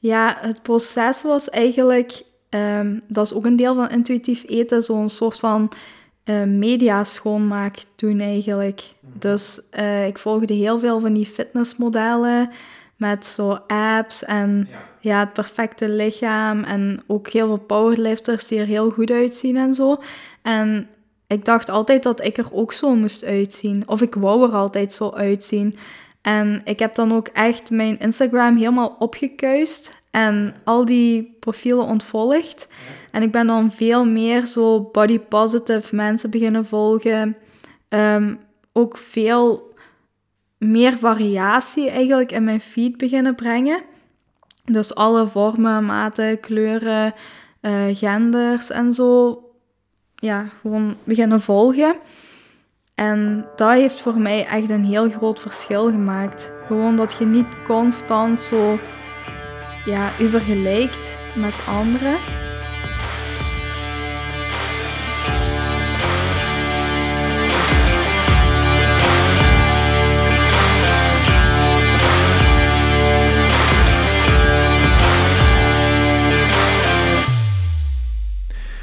Ja, het proces was eigenlijk, ehm, dat is ook een deel van intuïtief eten, zo'n soort van uh, media schoonmaak doen eigenlijk. Dus uh, ik volgde heel veel van die fitnessmodellen met zo apps en ja. ja. het perfecte lichaam en ook heel veel powerlifters die er heel goed uitzien en zo. En ik dacht altijd dat ik er ook zo moest uitzien. Of ik wou er altijd zo uitzien. En ik heb dan ook echt mijn Instagram helemaal opgekuist en al die profielen ontvolgd. En ik ben dan veel meer zo body positive mensen beginnen volgen. Um, ook veel meer variatie eigenlijk in mijn feed beginnen brengen. Dus alle vormen, maten, kleuren, uh, genders en zo. Ja, gewoon beginnen volgen. En dat heeft voor mij echt een heel groot verschil gemaakt. Gewoon dat je niet constant zo ja, u vergelijkt met anderen.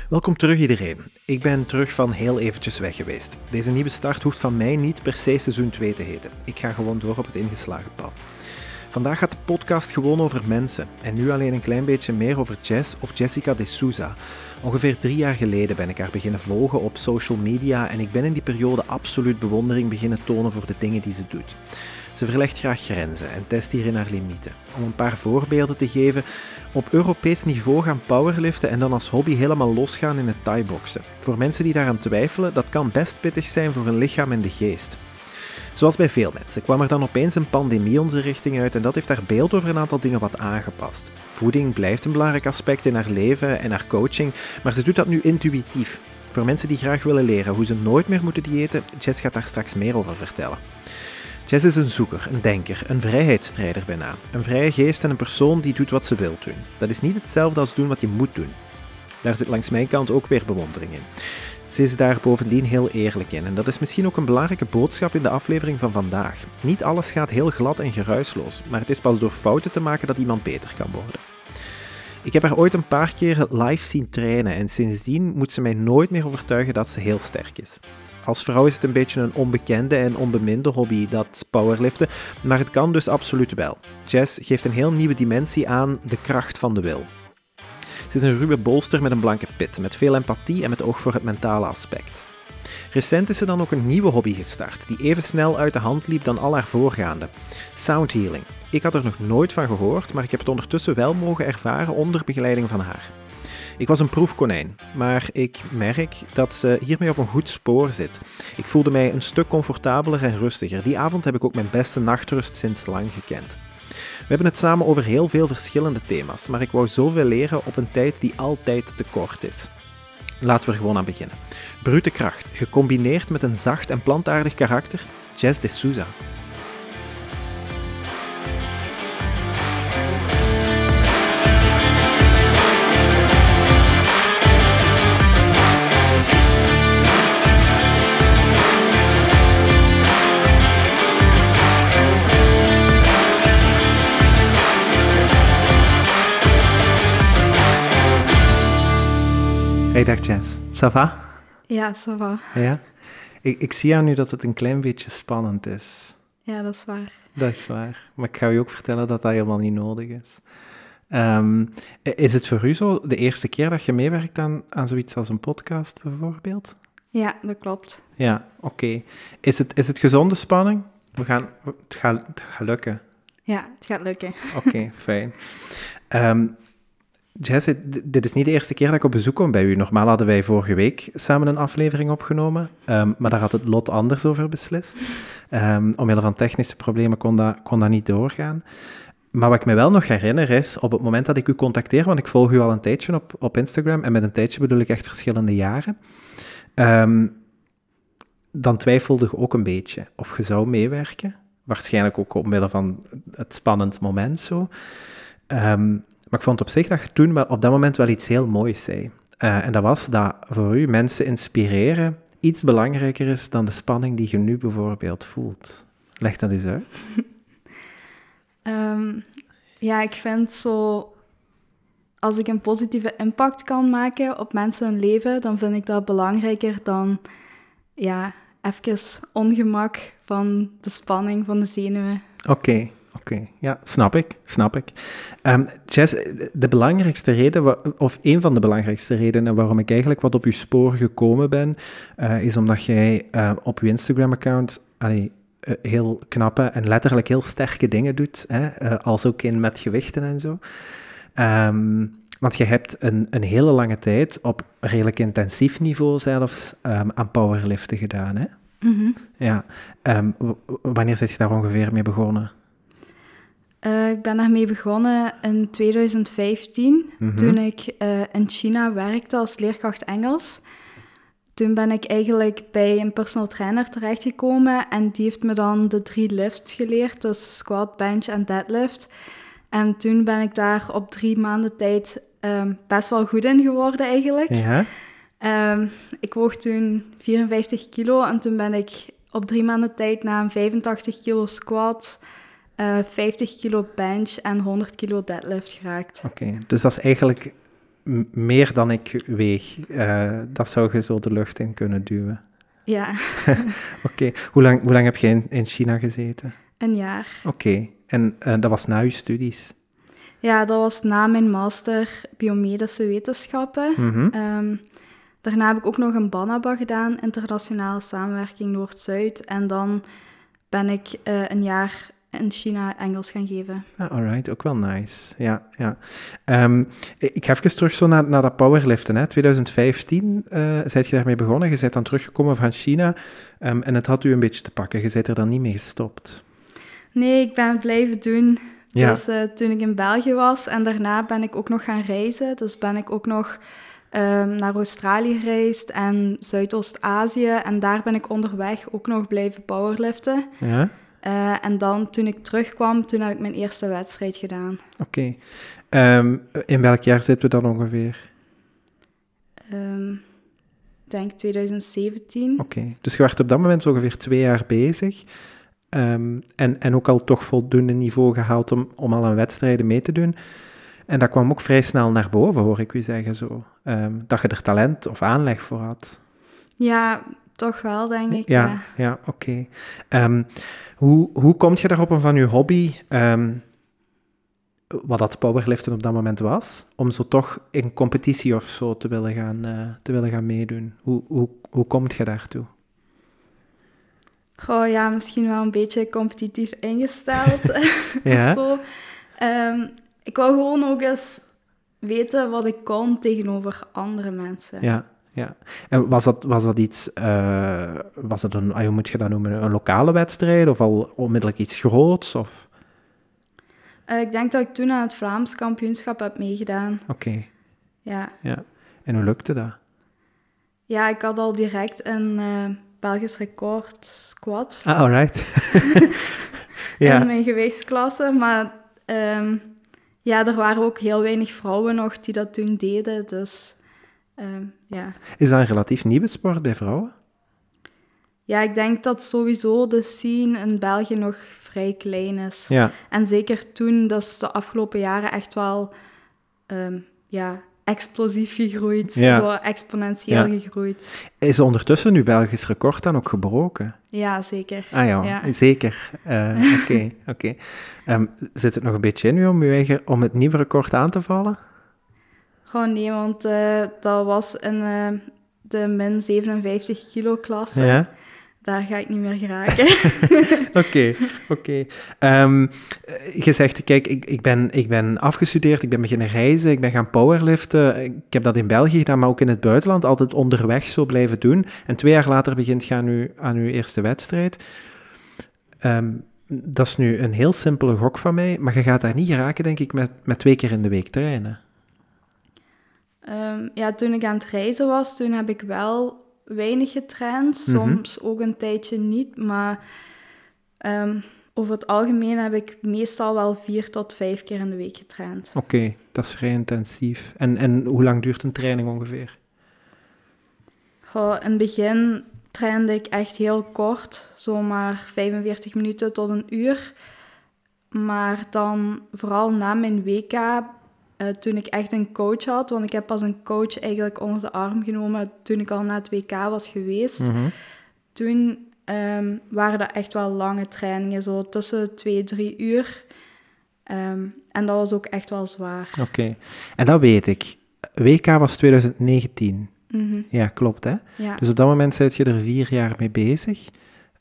Welkom terug iedereen. Ik ben terug van heel eventjes weg geweest. Deze nieuwe start hoeft van mij niet per se seizoen 2 te heten. Ik ga gewoon door op het ingeslagen pad. Vandaag gaat de podcast gewoon over mensen en nu alleen een klein beetje meer over Jess of Jessica de Souza. Ongeveer drie jaar geleden ben ik haar beginnen volgen op social media en ik ben in die periode absoluut bewondering beginnen tonen voor de dingen die ze doet. Ze verlegt graag grenzen en test hierin haar limieten. Om een paar voorbeelden te geven, op Europees niveau gaan powerliften en dan als hobby helemaal losgaan in het thai-boksen. Voor mensen die daaraan twijfelen, dat kan best pittig zijn voor een lichaam en de geest. Zoals bij veel mensen kwam er dan opeens een pandemie onze richting uit en dat heeft haar beeld over een aantal dingen wat aangepast. Voeding blijft een belangrijk aspect in haar leven en haar coaching, maar ze doet dat nu intuïtief. Voor mensen die graag willen leren hoe ze nooit meer moeten diëten, Jess gaat daar straks meer over vertellen. Jess is een zoeker, een denker, een vrijheidsstrijder bijna. Een vrije geest en een persoon die doet wat ze wil doen. Dat is niet hetzelfde als doen wat je moet doen. Daar zit langs mijn kant ook weer bewondering in. Ze is daar bovendien heel eerlijk in en dat is misschien ook een belangrijke boodschap in de aflevering van vandaag. Niet alles gaat heel glad en geruisloos, maar het is pas door fouten te maken dat iemand beter kan worden. Ik heb haar ooit een paar keer live zien trainen en sindsdien moet ze mij nooit meer overtuigen dat ze heel sterk is. Als vrouw is het een beetje een onbekende en onbeminde hobby, dat powerliften, maar het kan dus absoluut wel. Jess geeft een heel nieuwe dimensie aan de kracht van de wil. Ze is een ruwe bolster met een blanke pit, met veel empathie en met oog voor het mentale aspect. Recent is ze dan ook een nieuwe hobby gestart, die even snel uit de hand liep dan al haar voorgaande: sound healing. Ik had er nog nooit van gehoord, maar ik heb het ondertussen wel mogen ervaren onder begeleiding van haar. Ik was een proefkonijn, maar ik merk dat ze hiermee op een goed spoor zit. Ik voelde mij een stuk comfortabeler en rustiger. Die avond heb ik ook mijn beste nachtrust sinds lang gekend. We hebben het samen over heel veel verschillende thema's, maar ik wou zoveel leren op een tijd die altijd te kort is. Laten we er gewoon aan beginnen. Brute kracht, gecombineerd met een zacht en plantaardig karakter, Jess de Souza. Hey, dag Jess. Ça va? Ja, ça va. Ja? Ik, ik zie aan nu dat het een klein beetje spannend is. Ja, dat is waar. Dat is waar. Maar ik ga je ook vertellen dat dat helemaal niet nodig is. Ehm, is het voor u zo de eerste keer dat je meewerkt aan, aan zoiets als een podcast bijvoorbeeld? Ja, dat klopt. Ja, oké. Is, het, is het gezonde spanning? We gaan, het, gaat, het gaat lukken. Ja, het gaat lukken. Oké, fijn. Um, Jess, dit is niet de eerste keer dat ik op bezoek kom bij u. Normaal hadden wij vorige week samen een aflevering opgenomen, um, maar daar had het lot anders over beslist. Um, omwille van technische problemen kon dat, kon dat niet doorgaan. Maar wat ik me wel nog herinner is, op het moment dat ik u contacteer, want ik volg u al een tijdje op, op Instagram, en met een tijdje bedoel ik echt verschillende jaren, um, dan twijfelde ik ook een beetje of je zou meewerken. Waarschijnlijk ook omwille van het spannend moment zo. Um, maar ik vond op zich dat je toen op dat moment wel iets heel moois zei. Uh, en dat was dat voor u mensen inspireren iets belangrijker is dan de spanning die je nu bijvoorbeeld voelt. Leg dat eens uit. um, Ja, ik vind zo... Als ik een positieve impact kan maken op mensen hun leven, dan vind ik dat belangrijker dan ja, even ongemak van de spanning van de zenuwen. Oké, oké. Ja, snap ik, snap ik. Um, Jess, de belangrijkste reden, of een van de belangrijkste redenen waarom ik eigenlijk wat op je spoor gekomen ben, uh, is omdat jij uh, op je Instagram-account uh, heel knappe en letterlijk heel sterke dingen doet, hè? Als ook in met gewichten en zo. Um, want je hebt een, een hele lange tijd op redelijk intensief niveau zelfs um, aan powerliften gedaan, hè? Mm -hmm. Ja. Wanneer zit je daar ongeveer mee begonnen? Uh, ik ben daarmee begonnen in 2015, mm -hmm. toen ik uh, in China werkte als leerkracht Engels toen ben ik eigenlijk bij een personal trainer terechtgekomen en die heeft me dan de drie lifts geleerd, dus squat, bench en deadlift. En toen ben ik daar op drie maanden tijd um, best wel goed in geworden eigenlijk. Ja. Um, ik woog toen 54 kilo en toen ben ik op drie maanden tijd na een 85 kilo squat, uh, 50 kilo bench en 100 kilo deadlift geraakt. Oké, okay, dus dat is eigenlijk meer dan ik weeg. Uh, dat zou je zo de lucht in kunnen duwen. Ja. Oké. Okay. Hoe, lang, hoe lang heb je in, in China gezeten? Een jaar. Oké. Okay. En uh, dat was na je studies? Ja, dat was na mijn master biomedische wetenschappen. Mm -hmm. um, daarna heb ik ook nog een BANABA gedaan, internationale samenwerking Noord-Zuid. En dan ben ik uh, een jaar in China Engels gaan geven. Ah, alright, ook wel nice. Ja, ja. Um, ik ga even terug zo naar, naar dat powerliften. Hè. 2015 uh, zijt je daarmee begonnen. Je bent dan teruggekomen van China um, en het had u een beetje te pakken. Je bent er dan niet mee gestopt. Nee, ik ben het blijven doen. Ja. Dus uh, toen ik in België was en daarna ben ik ook nog gaan reizen. Dus ben ik ook nog um, naar Australië gereisd en Zuidoost-Azië. En daar ben ik onderweg ook nog blijven powerliften. Ja. Uh, en dan, toen ik terugkwam, toen heb ik mijn eerste wedstrijd gedaan. Oké. Okay. Um, in welk jaar zitten we dan ongeveer? Um, ik denk 2017. Oké, okay. dus je werd op dat moment ongeveer twee jaar bezig. Um, en, en ook al toch voldoende niveau gehaald om, om al aan wedstrijden mee te doen. En dat kwam ook vrij snel naar boven, hoor ik u zeggen zo. dat je er talent of aanleg voor had. Ja, toch wel, denk ik. Ja, ja. ja oké. Okay. Hoe, hoe kom je daarop om van je hobby, um, wat dat powerliften op dat moment was, om zo toch in competitie of zo te willen gaan, uh, te willen gaan meedoen? Hoe, hoe, hoe kom je daartoe? Goh, ja, misschien wel een beetje competitief ingesteld. ja? zo. Um, ik wou gewoon ook eens weten wat ik kon tegenover andere mensen. Ja, ja. En was dat, was dat iets, uh, was het een, hoe moet je dat noemen, een lokale wedstrijd of al onmiddellijk iets groots? Of? Uh, ik denk dat ik toen aan het Vlaams kampioenschap heb meegedaan. Oké. Okay. Ja. ja. En hoe lukte dat? Ja, ik had al direct een uh, Belgisch record squat. Ah, alright. ja. In mijn gewichtsklasse, maar um, ja, er waren ook heel weinig vrouwen nog die dat toen deden, dus... Um, ja. Is dat een relatief nieuwe sport bij vrouwen? Ja, ik denk dat sowieso de scene in België nog vrij klein is. Ja. En zeker toen, dat is de afgelopen jaren echt wel um, ja, explosief gegroeid. Ja. Zo exponentieel Ja. gegroeid. Is ondertussen uw Belgisch record dan ook gebroken? Ja, zeker. Ah ja, Ja. zeker. Eh, Oké, oké. Ehm, zit het nog een beetje in u om, uw eigen, om het nieuwe record aan te vallen? Gewoon nee, want eh, dat was in eh, de min 57 kilo klasse. Ja? Daar ga ik niet meer geraken. Oké, oké. Ehm, eh, je zegt, kijk, ik, ik, ben, ik ben afgestudeerd, ik ben beginnen reizen, ik ben gaan powerliften. Ik heb dat in België gedaan, maar ook in het buitenland, altijd onderweg zo blijven doen. En twee jaar later begint je aan uw, aan uw eerste wedstrijd. Ehm, dat is nu een heel simpele gok van mij, maar je gaat daar niet geraken, denk ik, met, met twee keer in de week trainen. Ehm, ja, toen ik aan het reizen was, toen heb ik wel weinig getraind. Mhm. Soms ook een tijdje niet, maar ehm, over het algemeen heb ik meestal wel vier tot vijf keer in de week getraind. Oké, dat is vrij intensief. En, en hoe lang duurt een training ongeveer? Goh, in het begin trainde ik echt heel kort, zomaar 45 minuten tot een uur. Maar dan vooral na mijn WK, uh, toen ik echt een coach had, want ik heb pas een coach eigenlijk onder de arm genomen toen ik al na het WK was geweest. Mhm. Toen um, waren dat echt wel lange trainingen, zo tussen twee, drie uur. Um, en dat was ook echt wel zwaar. Oké, okay. en dat weet ik. WK was 2019. Mm -hmm. Ja, klopt hè? Ja. Dus op dat moment zit je er vier jaar mee bezig.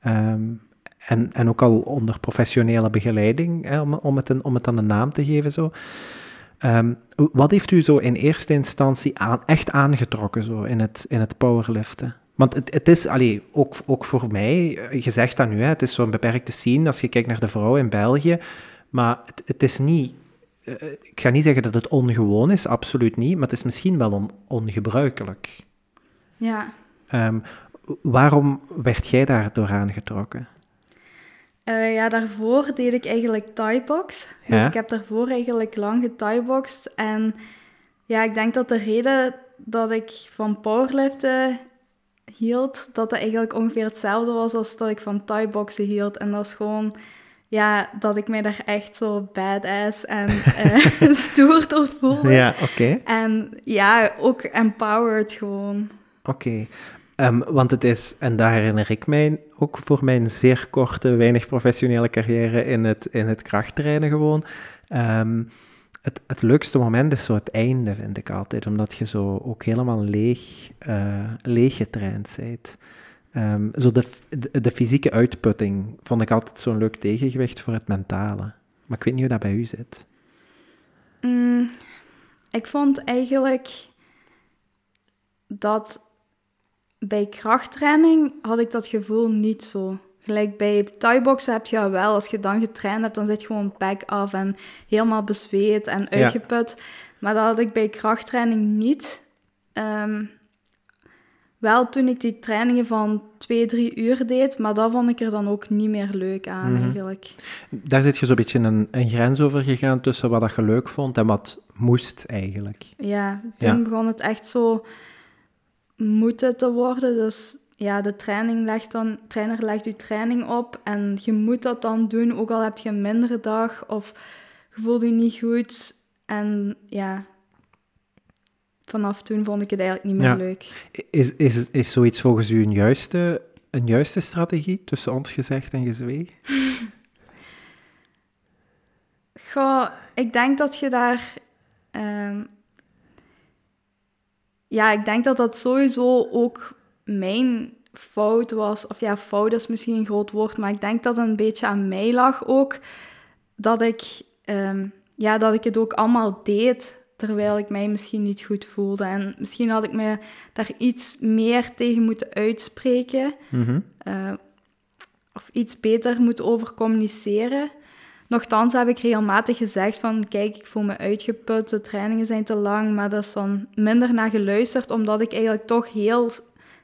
Um, en, en ook al onder professionele begeleiding, hè, om, om, het een, om het dan een naam te geven. Zo. Um, wat heeft u zo in eerste instantie aan, echt aangetrokken zo in, het, in het powerliften? Want het, het is, allee, ook, ook voor mij, je zegt dat nu, hè, het is zo'n beperkte scene als je kijkt naar de vrouw in België. Maar het, het is niet, uh, ik ga niet zeggen dat het ongewoon is, absoluut niet, maar het is misschien wel on, ongebruikelijk. Ja. Um, waarom werd jij daar door aangetrokken? Uh, ja, daarvoor deed ik eigenlijk Thai-box. Ja? Dus ik heb daarvoor eigenlijk lang gethai-boxed. En ja, ik denk dat de reden dat ik van powerliften hield, dat dat eigenlijk ongeveer hetzelfde was als dat ik van Thai-boxen hield. En dat is gewoon, ja, dat ik mij daar echt zo badass en uh, stoer door voelde. Ja, oké. Okay. En ja, ook empowered gewoon. Oké. Okay. Um, want het is, en daar herinner ik mij ook voor mijn zeer korte, weinig professionele carrière in het, in het krachttrainen gewoon. Um, het, het leukste moment is zo het einde, vind ik altijd, omdat je zo ook helemaal leeg, uh, leeg getraind bent. Um, zo de, de, de, fysieke uitputting vond ik altijd zo'n leuk tegengewicht voor het mentale. Maar ik weet niet hoe dat bij u zit. Mm, ik vond eigenlijk dat bij krachttraining had ik dat gevoel niet zo. Gelijk bij thai-boxen heb je dat wel. Als je dan getraind hebt, dan zit je gewoon back af en helemaal bezweet en uitgeput. Ja. Maar dat had ik bij krachttraining niet. Um, wel toen ik die trainingen van twee, drie uur deed, maar dat vond ik er dan ook niet meer leuk aan Mhm. eigenlijk. Daar zit je zo'n beetje een, een grens over gegaan tussen wat je leuk vond en wat moest eigenlijk. Ja, toen Ja. begon het echt zo moeten te worden. Dus ja, de training legt dan, trainer legt je training op en je moet dat dan doen, ook al heb je een mindere dag of je voelt je niet goed. En ja, vanaf toen vond ik het eigenlijk niet meer Ja. leuk. Is, is, is zoiets volgens u een juiste, een juiste strategie, tussen ons gezegd en gezwegen? Goh, ik denk dat je daar... ehm, ja, ik denk dat dat sowieso ook mijn fout was. Of ja, fout is misschien een groot woord, maar ik denk dat het een beetje aan mij lag ook. Dat ik, ehm, ja, dat ik het ook allemaal deed, terwijl ik mij misschien niet goed voelde. En misschien had ik me daar iets meer tegen moeten uitspreken. Mhm. eh, of iets beter moeten over communiceren. Nochtans heb ik regelmatig gezegd van, kijk, ik voel me uitgeput, de trainingen zijn te lang, maar dat is dan minder naar geluisterd, omdat ik eigenlijk toch heel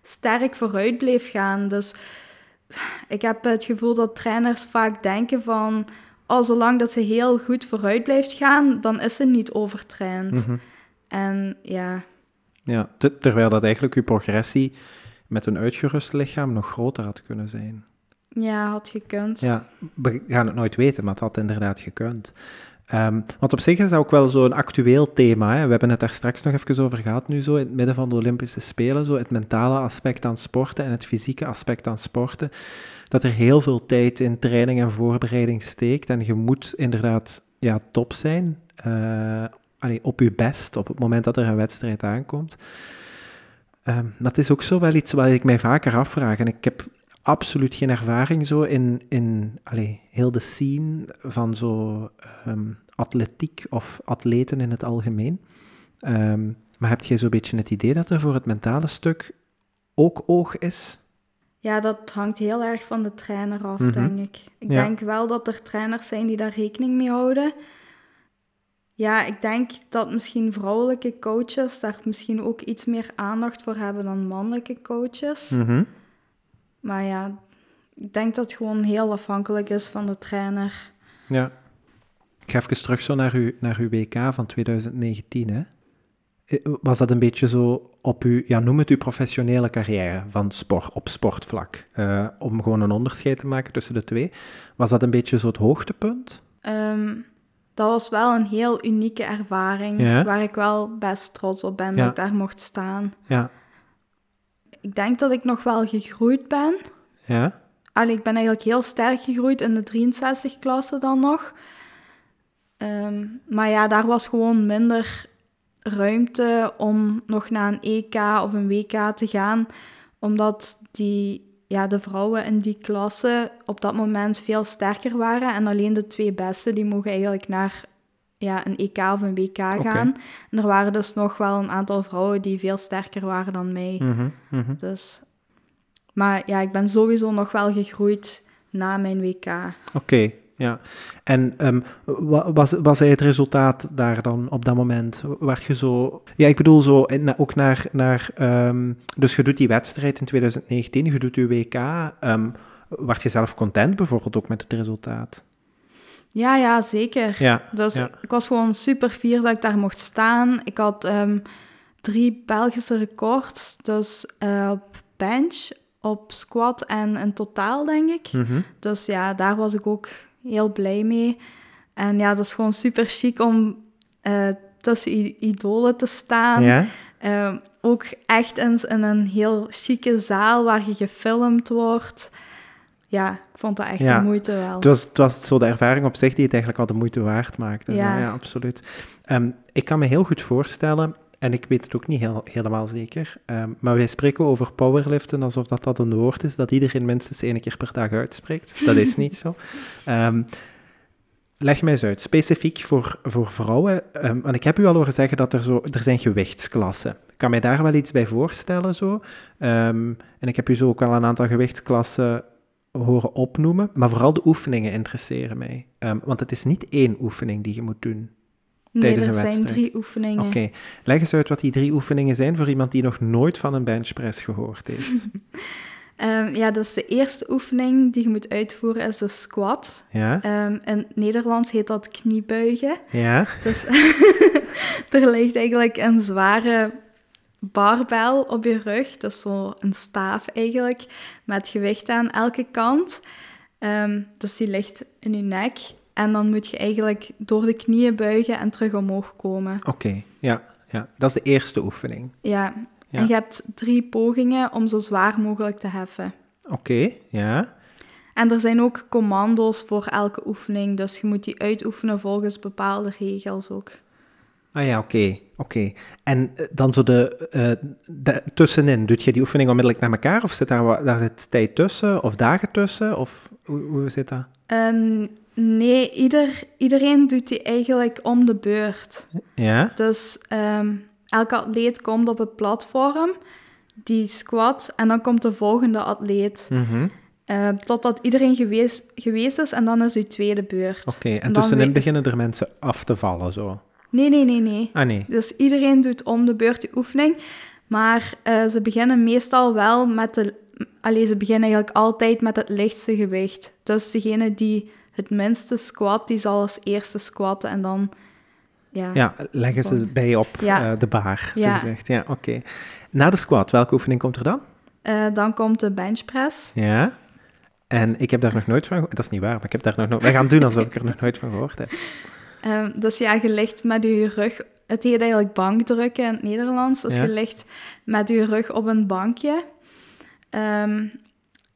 sterk vooruit bleef gaan. Dus ik heb het gevoel dat trainers vaak denken van, oh, zolang dat ze heel goed vooruit blijft gaan, dan is ze niet overtraind. Mhm. En ja, Ja, te- terwijl dat eigenlijk uw progressie met een uitgerust lichaam nog groter had kunnen zijn. Ja, had gekund. Ja, we gaan het nooit weten, maar het had inderdaad gekund. Ehm, want op zich is dat ook wel zo'n actueel thema. Hè? We hebben het daar straks nog even over gehad, nu zo in het midden van de Olympische Spelen. Zo het mentale aspect aan sporten en het fysieke aspect aan sporten. Dat er heel veel tijd in training en voorbereiding steekt. En je moet inderdaad ja, top zijn. allee, op je best op het moment dat er een wedstrijd aankomt. Ehm, dat is ook zo wel iets wat ik mij vaker afvraag. En ik heb absoluut geen ervaring zo in, in allee, heel de scene van zo ehm, atletiek of atleten in het algemeen. Ehm, maar heb jij zo'n beetje het idee dat er voor het mentale stuk ook oog is? Ja, dat hangt heel erg van de trainer af, Mhm. denk ik. Ik Ja. denk wel dat er trainers zijn die daar rekening mee houden. Ja, ik denk dat misschien vrouwelijke coaches daar misschien ook iets meer aandacht voor hebben dan mannelijke coaches. Mhm. Maar ja, ik denk dat het gewoon heel afhankelijk is van de trainer. Ja. Ik ga even terug zo naar uw, naar uw WK van 2019. Hè? Eh, Was dat een beetje zo op uw, ja, noem het uw professionele carrière van sport, op sportvlak? eh, om gewoon een onderscheid te maken tussen de twee. Was dat een beetje zo het hoogtepunt? Ehm, dat was wel een heel unieke ervaring, Ja. waar ik wel best trots op ben Ja. dat ik daar mocht staan. Ja. Ik denk dat ik nog wel gegroeid ben. Ja. Allee, ik ben eigenlijk heel sterk gegroeid in de 63-klasse dan nog. Ehm, maar ja, daar was gewoon minder ruimte om nog naar een EK of een WK te gaan, omdat die, ja, de vrouwen in die klasse op dat moment veel sterker waren en alleen de twee beste die mogen eigenlijk naar ja, een EK of een WK gaan. En er waren dus nog wel een aantal vrouwen die veel sterker waren dan mij. Mhm, mhm. Dus, maar ja, ik ben sowieso nog wel gegroeid na mijn WK. Oké, ja. En ehm, wa- was, was hij het resultaat daar dan op dat moment? Werd je zo... Ja, ik bedoel zo, ook naar... naar ehm, dus je doet die wedstrijd in 2019, je doet je WK. ehm werd je zelf content bijvoorbeeld ook met het resultaat? Ja, ja, zeker. Ja, Dus ja. ik was gewoon super fier dat ik daar mocht staan. Ik had ehm, drie Belgische records. Dus eh, op bench, op squat en in totaal, denk ik. Mhm. Dus ja, daar was ik ook heel blij mee. En ja, dat is gewoon super chic om eh, tussen idolen te staan. Ja? Ehm, ook echt in, in een heel chique zaal waar je gefilmd wordt. Ja, ik vond dat echt Ja. de moeite wel. Het was, het was zo de ervaring op zich die het eigenlijk al de moeite waard maakte. Ja. ja absoluut. Ehm, ik kan me heel goed voorstellen, en ik weet het ook niet heel, helemaal zeker, ehm, maar wij spreken over powerliften alsof dat, dat een woord is dat iedereen minstens één keer per dag uitspreekt. Dat is niet zo. Ehm, leg mij eens uit, specifiek voor, voor vrouwen, want ik heb u al horen zeggen dat er, zo, er zijn gewichtsklassen. Ik kan mij daar wel iets bij voorstellen zo. En ik heb u zo ook al een aantal gewichtsklassen horen opnoemen, maar vooral de oefeningen interesseren mij. Ehm, want het is niet één oefening die je moet doen. nee, tijdens er een zijn wedstrijd. drie oefeningen. Oké, leg eens uit wat die drie oefeningen zijn voor iemand die nog nooit van een benchpress gehoord heeft. Ehm, ja, dus de eerste oefening die je moet uitvoeren is de squat. Ja? Ehm, in het Nederlands heet dat kniebuigen. Ja? Dus er ligt eigenlijk een zware barbel op je rug, dus zo een staaf eigenlijk, met gewicht aan elke kant. Ehm, dus die ligt in je nek. En dan moet je eigenlijk door de knieën buigen en terug omhoog komen. Oké, ja, ja. Dat is de eerste oefening. Ja. Ja. En je hebt drie pogingen om zo zwaar mogelijk te heffen. Oké, ja. En er zijn ook commando's voor elke oefening, dus je moet die uitoefenen volgens bepaalde regels ook. Ah ja, oké, oké. En eh, dan zo de, eh, de- tussenin, doet je die oefening onmiddellijk naar elkaar? Of zit daar, daar zit tijd tussen? Of dagen tussen? Of hoe, hoe zit dat? En nee, ieder, iedereen doet die eigenlijk om de beurt. Ja? Dus ehm, elke atleet komt op het platform, die squat, en dan komt de volgende atleet. Mhm. eh, totdat iedereen geweest, geweest is, en dan is uw tweede beurt. Oké, en tussenin we- beginnen er mensen af te vallen, zo? Nee, nee, nee, nee. Ah nee, Dus iedereen doet om de beurt die oefening. Maar eh, ze beginnen meestal wel met de... Allee, ze beginnen eigenlijk altijd met het lichtste gewicht. Dus degene die het minste squat, die zal als eerste squatten en dan... Ja, ja, leggen ze bij op Ja. eh, de baar, zo gezegd. Ja, oké. Na de squat, welke oefening komt er dan? Eh, dan komt de benchpress. Ja. En ik heb daar nog nooit van gehoord. Dat is niet waar, maar ik heb daar nog nooit... Wij gaan doen alsof ik er nog nooit van gehoord heb. Dus ja, je ligt met je rug... Het heet eigenlijk bankdrukken in het Nederlands. Dus Ja. je ligt met je rug op een bankje. Ehm,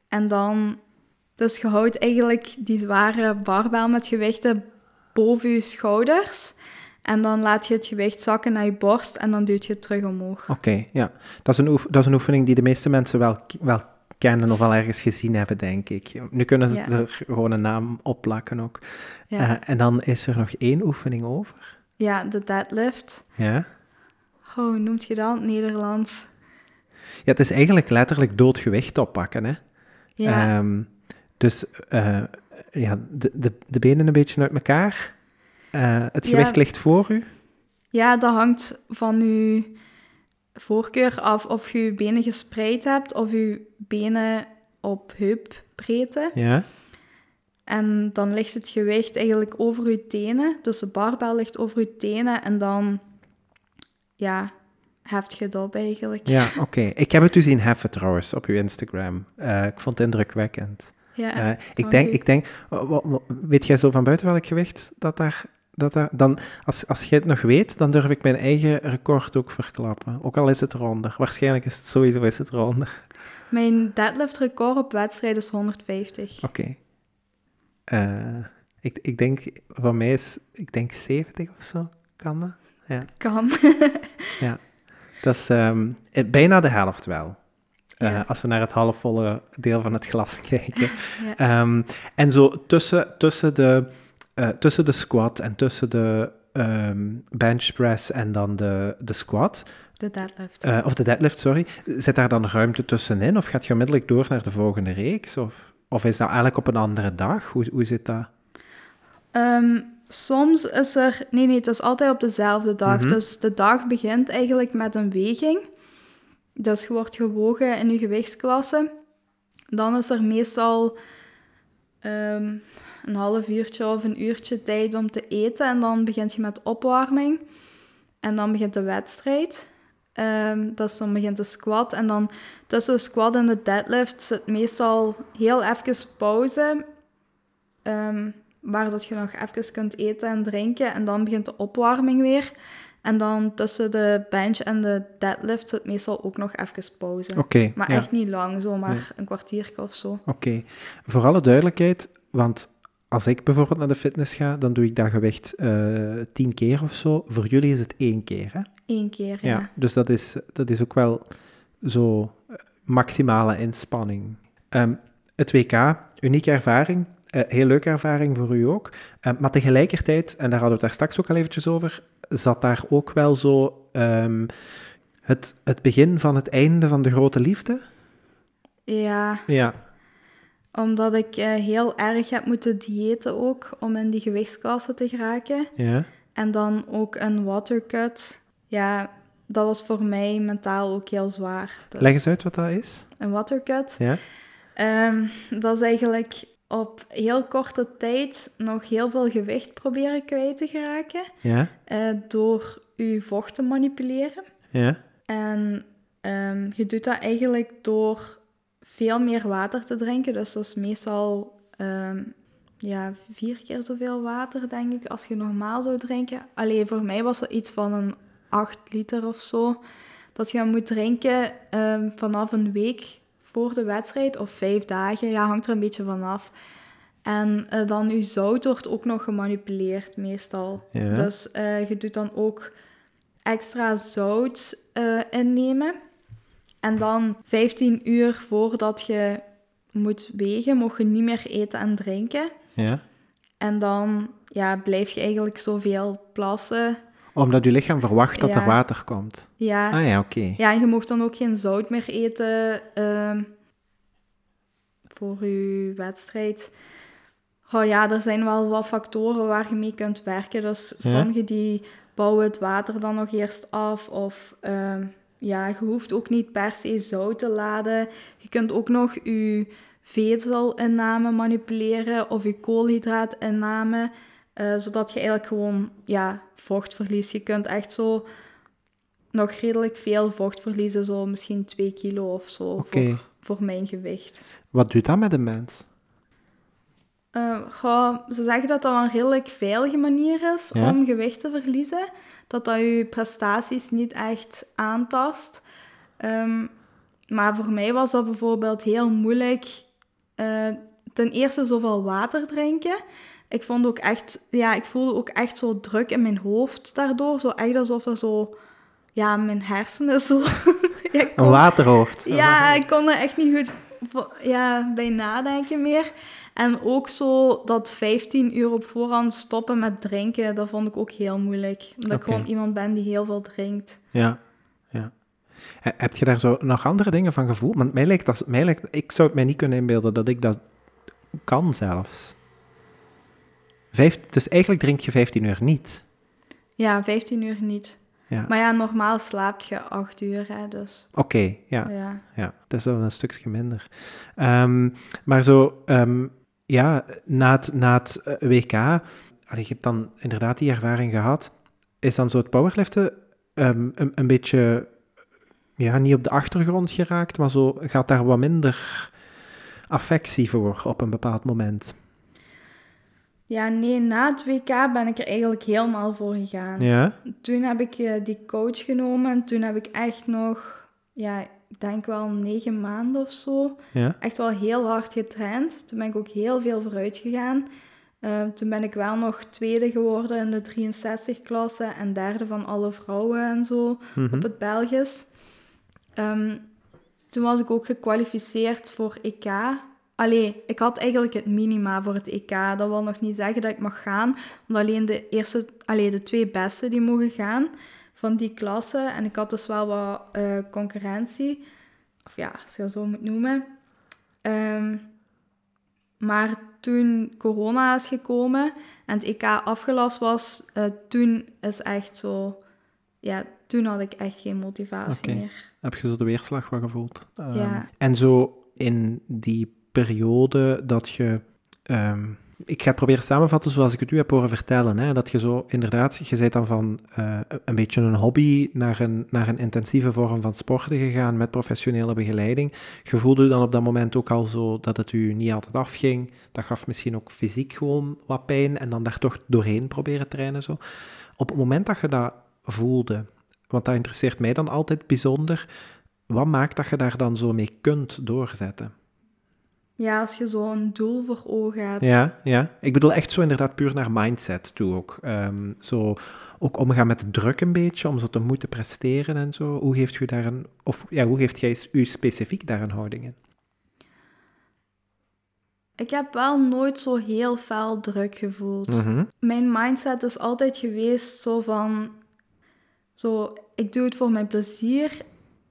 en dan... Dus je houdt eigenlijk die zware barbel met gewichten boven je schouders. En dan laat je het gewicht zakken naar je borst en dan duwt je het terug omhoog. Oké, ja. Dat is, een oef- dat is een oefening die de meeste mensen wel, wel kennen of al ergens gezien hebben, denk ik. Nu kunnen ze Ja. er gewoon een naam op plakken ook. Ja, Eh, en dan is er nog één oefening over. ja de deadlift. Ja. Oh, hoe noemt je dat Nederlands? Ja, het is eigenlijk letterlijk doodgewicht oppakken, hè. Ja, Ehm, dus eh, ja, de, de, de benen een beetje uit elkaar. Eh, het Ja. gewicht ligt voor u. Ja, dat hangt van uw voorkeur af of je je benen gespreid hebt of je benen op heupbreedte. Ja. En dan ligt het gewicht eigenlijk over uw tenen. Dus de barbel ligt over uw tenen en dan, ja, heft je het op eigenlijk. Ja, oké. Ik heb het u zien heffen trouwens op uw Instagram. Eh, ik vond het indrukwekkend. Ja, Eh, ik, denk, ik denk, weet jij zo van buiten welk gewicht dat daar, dat dan, als, als jij het nog weet, dan durf ik mijn eigen record ook verklappen. Ook al is het eronder. Waarschijnlijk is het sowieso is het eronder. Mijn deadlift record op wedstrijd is 150. Oké. Eh, ik, ik denk, van mij is, ik denk 70 of zo, kan dat? Ja. Kan. Ja, dat is ehm, eh, bijna de helft wel. Eh, Ja. Als we naar het halfvolle deel van het glas kijken. Ja. Ehm, en zo tussen, tussen, de, eh, tussen de squat en tussen de ehm bench press en dan de, de squat, De deadlift. eh, of de deadlift, sorry, zit daar dan ruimte tussenin? Of gaat je onmiddellijk door naar de volgende reeks? Of, of is dat eigenlijk op een andere dag? Hoe, hoe zit dat? Ehm, soms is er... Nee, nee, het is altijd op dezelfde dag. Mhm. Dus de dag begint eigenlijk met een weging. Dus je wordt gewogen in je gewichtsklasse. Dan is er meestal ehm, een half uurtje of een uurtje tijd om te eten. En dan begint je met opwarming. En dan begint de wedstrijd. Dus dan begint de squat. En dan tussen de squat en de deadlift zit meestal heel even pauze. Ehm, waar dat je nog even kunt eten en drinken. En dan begint de opwarming weer. En dan tussen de bench en de deadlift zit meestal ook nog even pauze. Maar ja. echt niet lang, zomaar Nee. een kwartiertje of zo. Oké, voor alle duidelijkheid, want als ik bijvoorbeeld naar de fitness ga, dan doe ik dat gewicht eh, tien keer of zo. Voor jullie is het één keer, hè? Eén keer, ja. Ja, dus dat is, dat is ook wel zo eh, maximale inspanning. Ehm, het WK, unieke ervaring, eh, heel leuke ervaring voor u ook. Eh, maar tegelijkertijd, en daar hadden we het daar straks ook al eventjes over, zat daar ook wel zo ehm, het, het begin van het einde van de grote liefde? Ja, Ja, omdat ik eh, heel erg heb moeten diëten ook, om in die gewichtsklasse te geraken. ja, En dan ook een watercut. Ja, dat was voor mij mentaal ook heel zwaar. Dus leg eens uit wat dat is. Een watercut. Ja, Ehm, dat is eigenlijk op heel korte tijd nog heel veel gewicht proberen kwijt te geraken. ja, eh, door je vocht te manipuleren. ja, En ehm, je doet dat eigenlijk door veel meer water te drinken. Dus dat is meestal ehm, ja, vier keer zoveel water, denk ik, als je normaal zou drinken. Alleen voor mij was dat iets van een 8 liter of zo. Dat je moet drinken ehm, vanaf een week voor de wedstrijd of vijf dagen. Ja, hangt er een beetje vanaf. En eh, dan je zout wordt ook nog gemanipuleerd meestal. Ja. Dus eh, je doet dan ook extra zout eh, innemen. En dan 15 uur voordat je moet wegen, mocht je niet meer eten en drinken. ja. En dan ja, blijf je eigenlijk zoveel plassen. Omdat je lichaam verwacht dat er water komt. Ja, Ah ja, oké. ja en je mocht dan ook geen zout meer eten ehm, voor je wedstrijd. Oh ja, er zijn wel wat factoren waar je mee kunt werken. Dus Ja. sommigen die bouwen het water dan nog eerst af. Of ehm, ja, je hoeft ook niet per se zout te laden. Je kunt ook nog je vezel-inname manipuleren of je koolhydraat-inname. eh, zodat je eigenlijk gewoon ja, vocht verliest. Je kunt echt zo nog redelijk veel vocht verliezen, zo misschien 2 kilo of zo voor mijn gewicht. Wat doet dat met een mens? Eh, goh, ze zeggen dat dat een redelijk veilige manier is Ja. om gewicht te verliezen. Dat dat je prestaties niet echt aantast. Ehm, maar voor mij was dat bijvoorbeeld heel moeilijk. eh, ten eerste zoveel water drinken. Ik vond ook echt, ja, ik voelde ook echt zo druk in mijn hoofd daardoor. Zo echt alsof er zo, ja, mijn hersenen zo. ja, ik Een kon- waterhoofd. ja, ik kon er echt niet goed ja, bij nadenken meer. En ook zo dat 15 uur op voorhand stoppen met drinken, dat vond ik ook heel moeilijk. Omdat ik gewoon iemand ben die heel veel drinkt. Ja, ja. He- Heb je daar zo nog andere dingen van gevoeld? Want mij lijkt dat, mij lijkt, ik zou het mij niet kunnen inbeelden dat ik dat kan zelfs. Vijf, dus eigenlijk drink je 15 uur niet. Ja, 15 uur niet. Ja. Maar ja, normaal slaapt je 8 uur, hè, dus Oké, ja. ja. Ja, dat is wel een stukje minder. Ehm, maar zo, ehm, ja, na het, na het eh, WK, allee, je hebt dan inderdaad die ervaring gehad, is dan zo het powerliften ehm, een, een beetje, ja, niet op de achtergrond geraakt, maar zo gaat daar wat minder, affectie voor op een bepaald moment? Ja, nee, na het WK ben ik er eigenlijk helemaal voor gegaan. Ja? Toen heb ik eh, die coach genomen en toen heb ik echt nog, ja, denk wel negen maanden of zo, Ja? echt wel heel hard getraind. Toen ben ik ook heel veel vooruit gegaan. Eh, toen ben ik wel nog tweede geworden in de 63-klasse en derde van alle vrouwen en zo Mhm. op het Belgisch. Ehm, toen was ik ook gekwalificeerd voor EK. Allee, ik had eigenlijk het minima voor het EK. Dat wil nog niet zeggen dat ik mag gaan, want alleen de, eerste, allee, de twee beste die mogen gaan van die klasse. En ik had dus wel wat eh, concurrentie. Of ja, als je dat zo moet noemen. Ehm, maar toen corona is gekomen en het EK afgelast was, eh, toen is echt zo... Ja, toen had ik echt geen motivatie meer. Heb je zo de weerslag wat gevoeld? Ehm, Ja. En zo in die periode dat je... ehm, ik ga het proberen samenvatten zoals ik het u heb horen vertellen. Hè? Dat je zo inderdaad, je bent dan van eh, een beetje een hobby naar een, naar een intensieve vorm van sporten gegaan met professionele begeleiding. Je voelde dan op dat moment ook al zo dat het u niet altijd afging. Dat gaf misschien ook fysiek gewoon wat pijn en dan daar toch doorheen proberen trainen. Zo. Op het moment dat je dat voelde, want dat interesseert mij dan altijd bijzonder, wat maakt dat je daar dan zo mee kunt doorzetten? Ja, als je zo'n doel voor ogen hebt. Ja, ja. Ik bedoel echt zo inderdaad puur naar mindset toe ook. Ehm, zo ook omgaan met de druk een beetje, om zo te moeten presteren en zo. Hoe geeft u daar een, of ja, hoe geeft jij u specifiek daar een houding in? Ik heb wel nooit zo heel fel druk gevoeld. Mhm. Mijn mindset is altijd geweest zo van... Zo, ik doe het voor mijn plezier.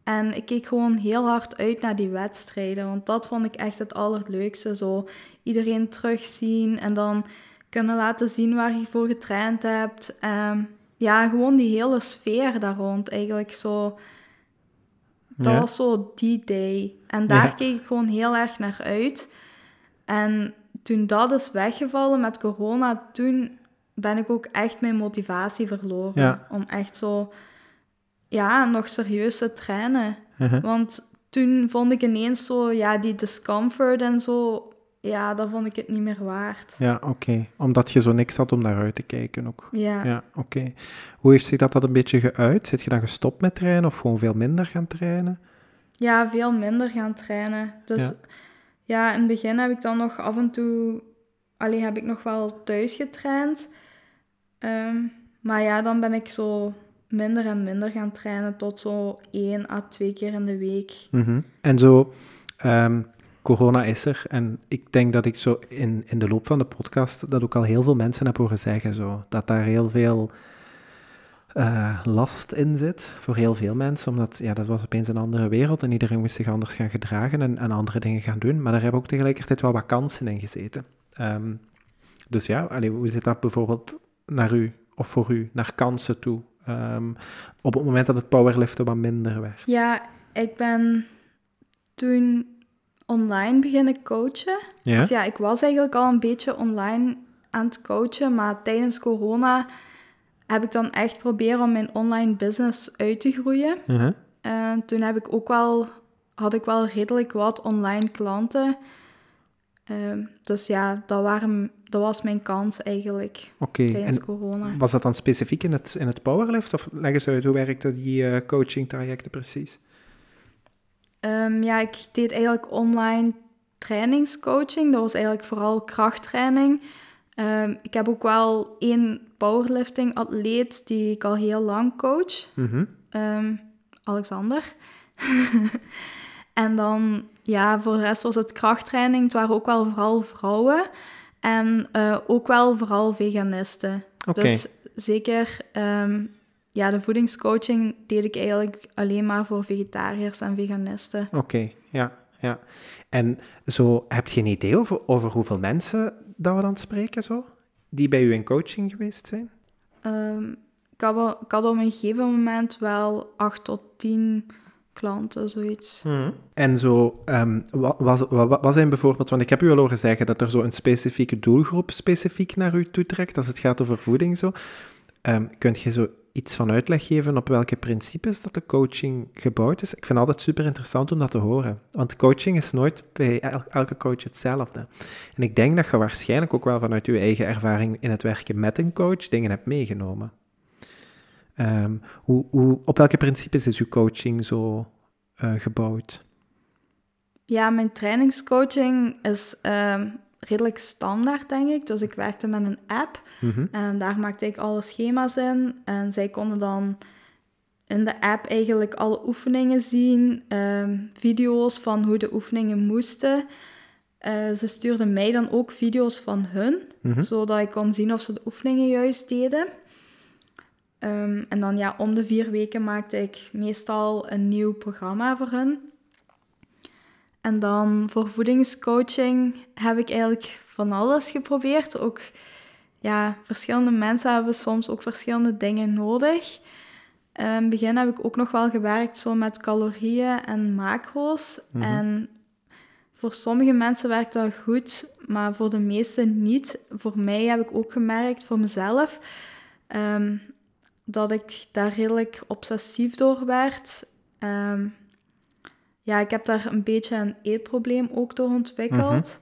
En ik keek gewoon heel hard uit naar die wedstrijden. Want dat vond ik echt het allerleukste. Zo iedereen terugzien en dan kunnen laten zien waar je voor getraind hebt. Ehm, ja, gewoon die hele sfeer daar rond eigenlijk zo... Dat Ja. was zo die day. En daar Ja. keek ik gewoon heel erg naar uit. En toen dat is weggevallen met corona, toen ben ik ook echt mijn motivatie verloren. Ja. Om echt zo, ja, nog serieus te trainen. Mhm. Want toen vond ik ineens zo, ja, die discomfort en zo, ja, dat vond ik het niet meer waard. Ja, oké. Omdat je zo niks had om naar uit te kijken ook. Ja. Ja, oké. Hoe heeft zich dat, dat een beetje geuit? Zit je dan gestopt met trainen of gewoon veel minder gaan trainen? Ja, veel minder gaan trainen. Dus Ja. ja, in het begin heb ik dan nog af en toe... Alleen heb ik nog wel thuis getraind. Ehm, maar ja, dan ben ik zo minder en minder gaan trainen tot zo één à twee keer in de week. Mhm. En zo, ehm, corona is er. En ik denk dat ik zo in, in de loop van de podcast dat ook al heel veel mensen heb horen zeggen. Zo, dat daar heel veel eh, last in zit voor heel veel mensen. Omdat ja, dat was opeens een andere wereld en iedereen moest zich anders gaan gedragen en, en andere dingen gaan doen. Maar daar hebben ook tegelijkertijd wel wat kansen in gezeten. Ehm, dus ja, allee, hoe zit dat bijvoorbeeld naar u of voor u, naar kansen toe? Ehm, op het moment dat het powerliften wat minder werd. Ja, ik ben toen online beginnen coachen. Ja? Of ja, ik was eigenlijk al een beetje online aan het coachen, maar tijdens corona heb ik dan echt proberen om mijn online business uit te groeien. Mhm. En toen heb ik ook wel, had ik wel redelijk wat online klanten. Ehm, dus ja, dat, waren, dat was mijn kans eigenlijk tijdens en corona. was dat dan specifiek in het, in het powerlift? Of leg eens uit, hoe werkte die eh, coaching trajecten precies? Ehm, ja, ik deed eigenlijk online trainingscoaching. Dat was eigenlijk vooral krachttraining. Ehm, ik heb ook wel één powerlifting atleet die ik al heel lang coach. Mhm. Alexander. en dan, ja, voor de rest was het krachttraining. Het waren ook wel vooral vrouwen. En eh, ook wel vooral veganisten. Dus zeker, ehm, ja, de voedingscoaching deed ik eigenlijk alleen maar voor vegetariërs en veganisten. Oké, ja, ja. En zo, heb je een idee over, over hoeveel mensen dat we dan spreken, zo? Die bij u in coaching geweest zijn? Ehm, ik, had ik had op een gegeven moment wel acht tot tien klanten, zoiets. En zo, ehm, wat, wat, wat, wat zijn bijvoorbeeld, want ik heb u al horen zeggen dat er zo een specifieke doelgroep specifiek naar u toetrekt, als het gaat over voeding zo. Ehm kunt je zo iets van uitleg geven op welke principes dat de coaching gebouwd is? Ik vind altijd super interessant om dat te horen. Want coaching is nooit bij elke coach hetzelfde. En ik denk dat je waarschijnlijk ook wel vanuit je eigen ervaring in het werken met een coach dingen hebt meegenomen. Um, hoe, hoe, op welke principes is uw coaching zo uh, gebouwd? Ja, mijn trainingscoaching is um, redelijk standaard, denk ik. Dus ik werkte met een app mhm. en daar maakte ik alle schema's in. En zij konden dan in de app eigenlijk alle oefeningen zien, um, video's van hoe de oefeningen moesten. Uh, ze stuurden mij dan ook video's van hun, mhm. zodat ik kon zien of ze de oefeningen juist deden. Um, en dan ja, om de vier weken maakte ik meestal een nieuw programma voor hun. En dan voor voedingscoaching heb ik eigenlijk van alles geprobeerd. Ook ja, verschillende mensen hebben soms ook verschillende dingen nodig. In het begin heb ik ook nog wel gewerkt zo met calorieën en macro's. Mhm. En voor sommige mensen werkt dat goed, maar voor de meesten niet. Voor mij heb ik ook gemerkt, voor mezelf, um, dat ik daar redelijk obsessief door werd. Um, ja, ik heb daar een beetje een eetprobleem ook door ontwikkeld.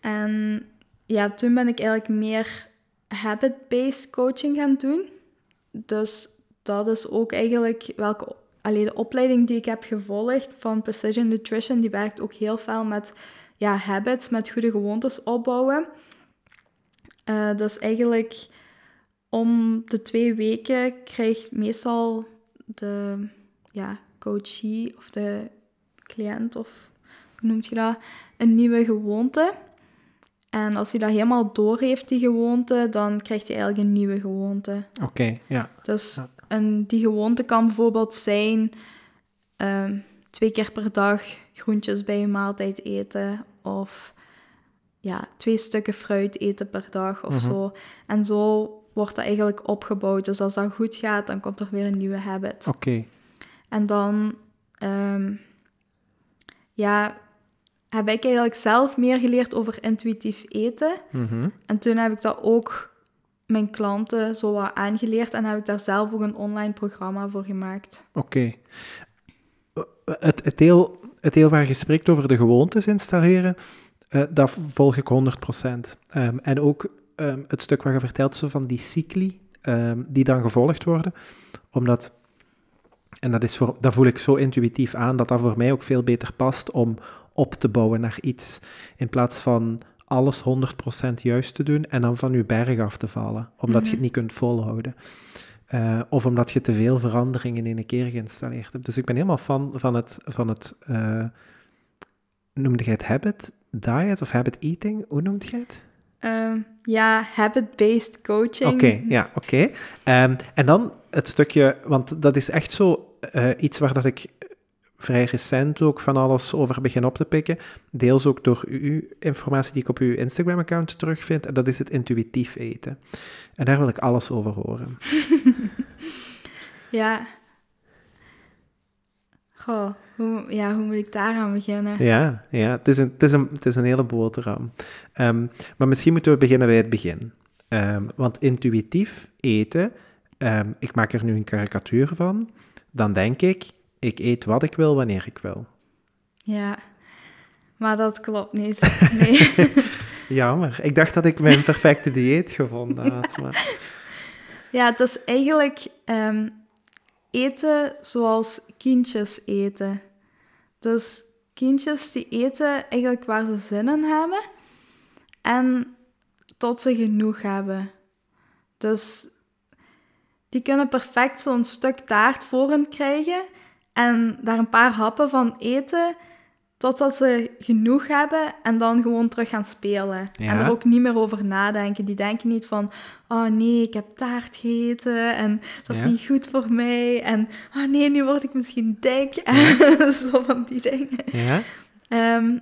Mhm. En ja, toen ben ik eigenlijk meer habit-based coaching gaan doen. Dus dat is ook eigenlijk welke alleen de opleiding die ik heb gevolgd van Precision Nutrition, die werkt ook heel veel met ja, habits, met goede gewoontes opbouwen. Uh, dus eigenlijk om de twee weken krijgt meestal de ja, coachie of de cliënt of hoe noemt je dat, een nieuwe gewoonte. En als hij dat helemaal door heeft, die gewoonte, dan krijgt hij eigenlijk een nieuwe gewoonte. Oké, ja. Dus een, die gewoonte kan bijvoorbeeld zijn ehm, twee keer per dag groentjes bij je maaltijd eten. Of ja, twee stukken fruit eten per dag of mhm. zo. En zo wordt dat eigenlijk opgebouwd. Dus als dat goed gaat, dan komt er weer een nieuwe habit. Oké. En dan um, ja, heb ik eigenlijk zelf meer geleerd over intuïtief eten. Mhm. En toen heb ik dat ook mijn klanten zo wat aangeleerd en heb ik daar zelf ook een online programma voor gemaakt. Oké. Het, het, deel, het deel waar je spreekt over de gewoontes installeren, uh, dat volg ik 100%. Um, ehm, en ook um, het stuk waar je vertelt zo van die cycli, die dan gevolgd worden, omdat en dat, is voor, dat voel ik zo intuïtief aan, dat dat voor mij ook veel beter past om op te bouwen naar iets. In plaats van alles 100% juist te doen en dan van je berg af te vallen, omdat je het mhm. niet kunt volhouden. Uh, of omdat je te veel veranderingen in een keer geïnstalleerd hebt. Dus ik ben helemaal fan van het, van het uh, noemde jij het habit diet of habit eating? Hoe noemde jij het? Ehm, ja, habit-based coaching. Oké, ja, oké. Ehm, en dan het stukje, want dat is echt zo uh, iets waar dat ik vrij recent ook van alles over begin op te pikken. Deels ook door uw informatie die ik op uw Instagram-account terugvind. En dat is het intuïtief eten. En daar wil ik alles over horen. ja. Goh, hoe, ja, hoe moet ik daaraan beginnen? Ja, ja het, is een, het, is een, het is een hele boterham. Um, maar misschien moeten we beginnen bij het begin. Um, want intuïtief eten, um, ik maak er nu een karikatuur van, dan denk ik, ik eet wat ik wil wanneer ik wil. Ja, maar dat klopt niet. Nee. Jammer. Ik dacht dat ik mijn perfecte dieet gevonden had. Maar... Ja, het is eigenlijk eten zoals kindjes eten. Dus kindjes die eten eigenlijk waar ze zin in hebben en tot ze genoeg hebben. Dus die kunnen perfect zo'n stuk taart voor hen krijgen en daar een paar happen van eten Totdat ze genoeg hebben en dan gewoon terug gaan spelen. En er ook niet meer over nadenken. Die denken niet van, oh nee, ik heb taart gegeten en dat is niet goed voor mij. En oh nee, nu word ik misschien dik. En zo van die dingen. Ja. Ehm,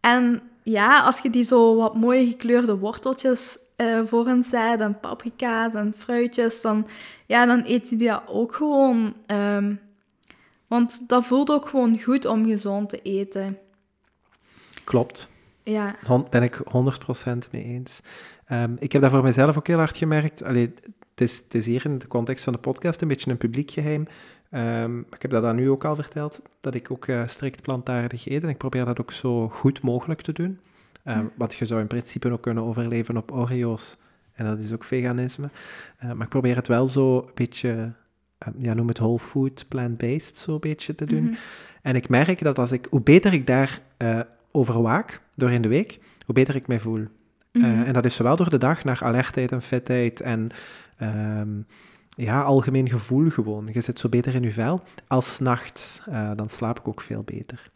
en ja, als je die zo wat mooie gekleurde worteltjes uh, voor hen zet, en paprika's en fruitjes, dan, ja, dan eet je die ook gewoon... Um, want dat voelt ook gewoon goed om gezond te eten. Klopt. Ja. Ben ik 100% mee eens. Um, ik heb dat voor mezelf ook heel hard gemerkt. Allee, het is, het is hier in de context van de podcast een beetje een publiek geheim. Ehm, ik heb dat dan nu ook al verteld, dat ik ook uh, strikt plantaardig eet. En ik probeer dat ook zo goed mogelijk te doen. Um, Want je zou in principe ook kunnen overleven op Oreo's. En dat is ook veganisme. Uh, maar ik probeer het wel zo een beetje, ja, noem het whole food, plant-based, zo een beetje te doen. Mm -hmm. En ik merk dat als ik, hoe beter ik daar uh, over waak, door in de week, hoe beter ik mij voel. Mm -hmm. uh, en dat is zowel door de dag naar alertheid en fitheid en um, ja, algemeen gevoel gewoon. Je zit zo beter in je vel. Als nachts, uh, dan slaap ik ook veel beter.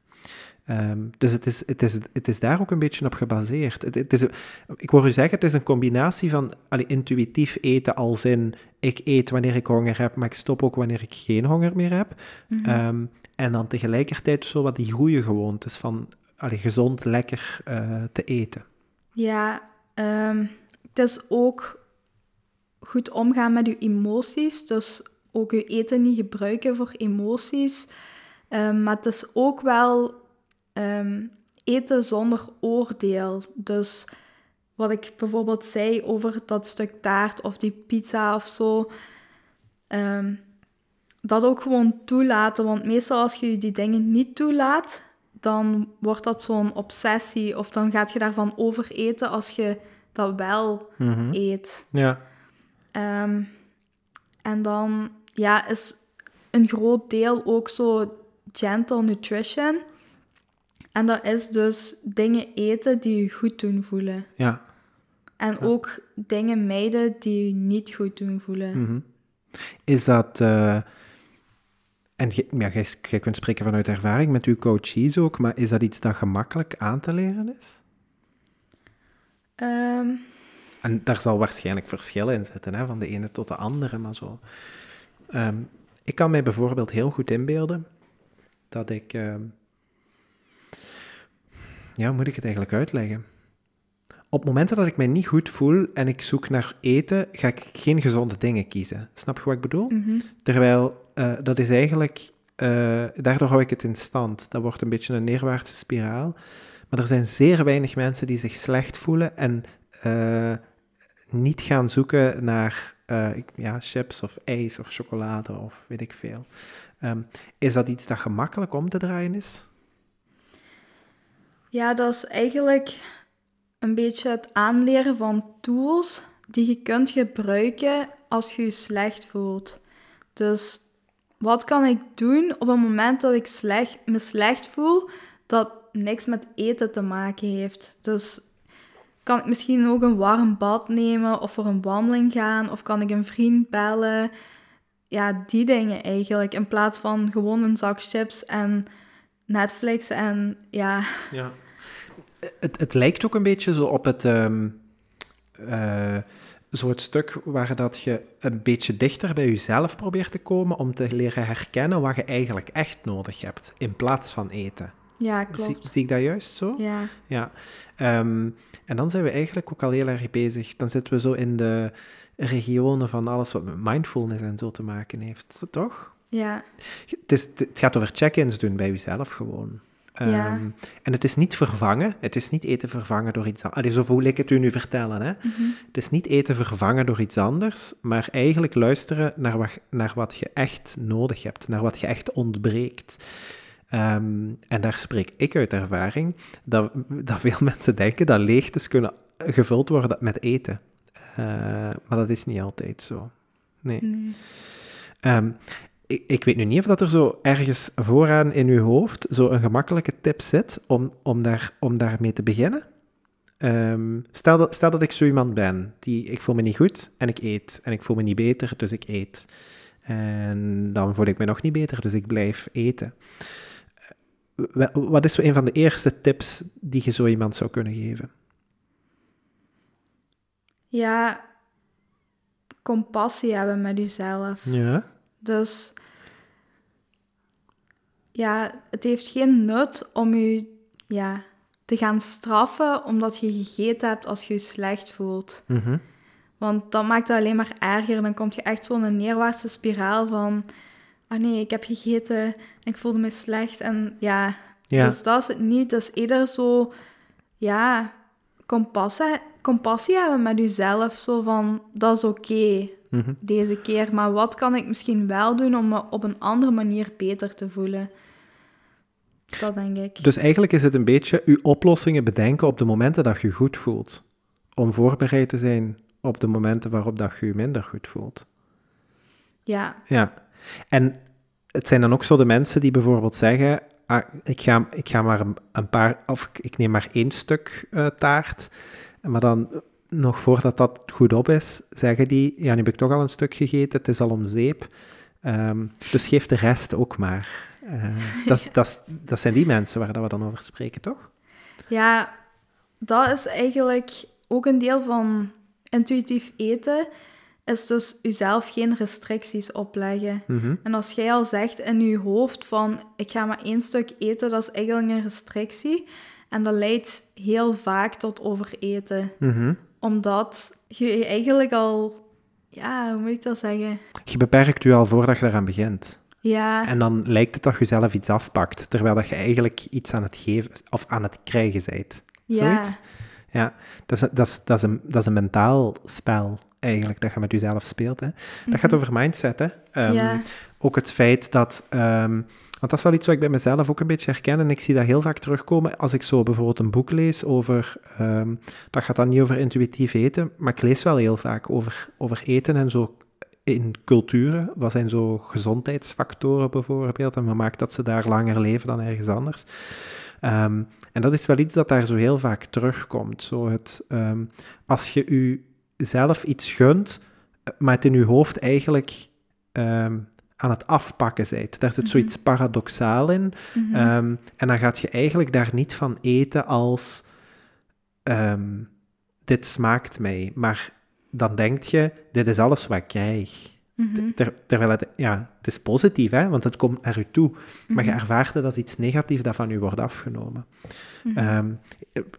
Um, dus het is, het, is, het is daar ook een beetje op gebaseerd. Het, het is, ik hoor u zeggen, het is een combinatie van allee, intuïtief eten als in ik eet wanneer ik honger heb, maar ik stop ook wanneer ik geen honger meer heb. Mm -hmm. um, en dan tegelijkertijd zo wat die goede gewoontes van allee, gezond, lekker uh, te eten. Ja, um, het is ook goed omgaan met je emoties. Dus ook je eten niet gebruiken voor emoties. Um, maar het is ook wel eten zonder oordeel. Dus wat ik bijvoorbeeld zei over dat stuk taart of die pizza of zo. Um, dat ook gewoon toelaten. Want meestal als je die dingen niet toelaat, dan wordt dat zo'n obsessie. Of dan gaat je daarvan overeten als je dat wel mm -hmm. eet. Ja. Um, en dan ja, is een groot deel ook zo gentle nutrition. En dat is dus dingen eten die je goed doen voelen. Ja. En ja. ook dingen mijden die je niet goed doen voelen. Mm -hmm. Is dat... Uh... En ja, jij, kunt spreken vanuit ervaring met uw coaches ook, maar is dat iets dat gemakkelijk aan te leren is? Um, en daar zal waarschijnlijk verschillen in zitten, hè, van de ene tot de andere, maar zo. Um, ik kan mij bijvoorbeeld heel goed inbeelden dat ik... Um, ja, hoe moet ik het eigenlijk uitleggen? Op momenten dat ik mij niet goed voel en ik zoek naar eten, ga ik geen gezonde dingen kiezen. Snap je wat ik bedoel? Mm -hmm. Terwijl uh, dat is eigenlijk... Uh, daardoor hou ik het in stand. Dat wordt een beetje een neerwaartse spiraal. Maar er zijn zeer weinig mensen die zich slecht voelen en uh, niet gaan zoeken naar ja, chips of ijs of chocolade of weet ik veel. Um, is dat iets dat gemakkelijk om te draaien is? Ja, dat is eigenlijk een beetje het aanleren van tools die je kunt gebruiken als je je slecht voelt. Dus wat kan ik doen op het moment dat ik slecht, me slecht voel, dat niks met eten te maken heeft? Dus kan ik misschien ook een warm bad nemen of voor een wandeling gaan? Of kan ik een vriend bellen? Ja, die dingen eigenlijk. In plaats van gewoon een zak chips en Netflix en ja... Ja. Het, het lijkt ook een beetje zo op het... Um, uh, zo het stuk waar dat je een beetje dichter bij jezelf probeert te komen om te leren herkennen wat je eigenlijk echt nodig hebt, in plaats van eten. Ja, klopt. Zie, zie, ik dat juist zo? Ja. ja. Um, en dan zijn we eigenlijk ook al heel erg bezig. Dan zitten we zo in de regionen van alles wat met mindfulness en zo te maken heeft, toch? Ja. Het, is, het gaat over check-ins doen bij jezelf gewoon. Ja. Um, en het is niet vervangen, het is niet eten vervangen door iets anders. Zo voel ik het u nu vertellen. Hè? Mm -hmm. Het is niet eten vervangen door iets anders, maar eigenlijk luisteren naar wat, naar wat je echt nodig hebt, naar wat je echt ontbreekt. Um, en daar spreek ik uit ervaring dat, dat veel mensen denken dat leegtes kunnen gevuld worden met eten. Uh, maar dat is niet altijd zo. Nee. nee. Um, ik, ik, weet nu niet of dat er zo ergens vooraan in uw hoofd zo een gemakkelijke tip zit om, om, daar, om daarmee te beginnen. Um, stel, dat, stel dat ik zo iemand ben, die ik voel me niet goed en ik eet. En ik voel me niet beter, dus ik eet. En dan voel ik me nog niet beter, dus ik blijf eten. Wat is zo een van de eerste tips die je zo iemand zou kunnen geven? Ja, compassie hebben met jezelf. Ja. Dus ja, het heeft geen nut om je ja, te gaan straffen omdat je gegeten hebt als je je slecht voelt. Mm -hmm. Want dat maakt het alleen maar erger. Dan kom je echt zo'n neerwaartse spiraal van... Ah nee, ik heb gegeten en ik voelde me slecht. En ja, ja. dus dat is het niet. Het is eerder zo... Ja, compassie, compassie hebben met jezelf. Zo van, dat is oké. Okay. Mhm. deze keer. Maar wat kan ik misschien wel doen om me op een andere manier beter te voelen? Dat denk ik. Dus eigenlijk is het een beetje uw oplossingen bedenken op de momenten dat je goed voelt. Om voorbereid te zijn op de momenten waarop dat je je minder goed voelt. Ja, Ja. En het zijn dan ook zo de mensen die bijvoorbeeld zeggen: ah, ik, ga, ik ga maar een, paar, of ik- neem maar één stuk eh, taart. Maar dan, nog voordat dat goed op is, zeggen die: ja, nu heb ik toch al een stuk gegeten, het is al om zeep. Ehm, dus geef de rest ook maar. Eh, dat, dat, dat zijn die mensen waar dat we dan over spreken, toch? ja, dat is eigenlijk ook een deel van intuïtief eten. Is dus jezelf geen restricties opleggen. Mhm. En als jij al zegt in je hoofd van ik ga maar één stuk eten, dat is eigenlijk een restrictie. En dat leidt heel vaak tot overeten. Mhm. Omdat je eigenlijk al, ja, hoe moet ik dat zeggen? Je beperkt u al voordat je eraan begint. Ja, En dan lijkt het dat je zelf iets afpakt, terwijl dat je eigenlijk iets aan het geven of aan het krijgen bent. ja, Zoiets? Ja, dat is, dat, is, dat, is een, dat is een mentaal spel eigenlijk, dat je met jezelf speelt. Hè. Dat gaat over mindset. Hè. Ehm, Ja. Ook het feit dat... ehm, want dat is wel iets wat ik bij mezelf ook een beetje herken en ik zie dat heel vaak terugkomen als ik zo bijvoorbeeld een boek lees over... ehm, dat gaat dan niet over intuïtief eten, maar ik lees wel heel vaak over, over eten en zo in culturen. Wat zijn zo gezondheidsfactoren bijvoorbeeld en wat maakt dat ze daar langer leven dan ergens anders? Ehm, en dat is wel iets dat daar zo heel vaak terugkomt. Zo het, ehm, als je u zelf iets gunt, eh, maar het in je hoofd eigenlijk aan het afpakken bent. Daar zit zoiets paradoxaal in. mhm. Ehm, en dan gaat je eigenlijk daar niet van eten als ehm, dit smaakt mij. Maar dan denk je, dit is alles wat ik krijg. Mhm. Ter- terwijl het, ja, het is positief, hè, want het komt naar u toe. Maar je Mhm. ervaart het als iets negatiefs dat van u wordt afgenomen. Mhm. Ehm,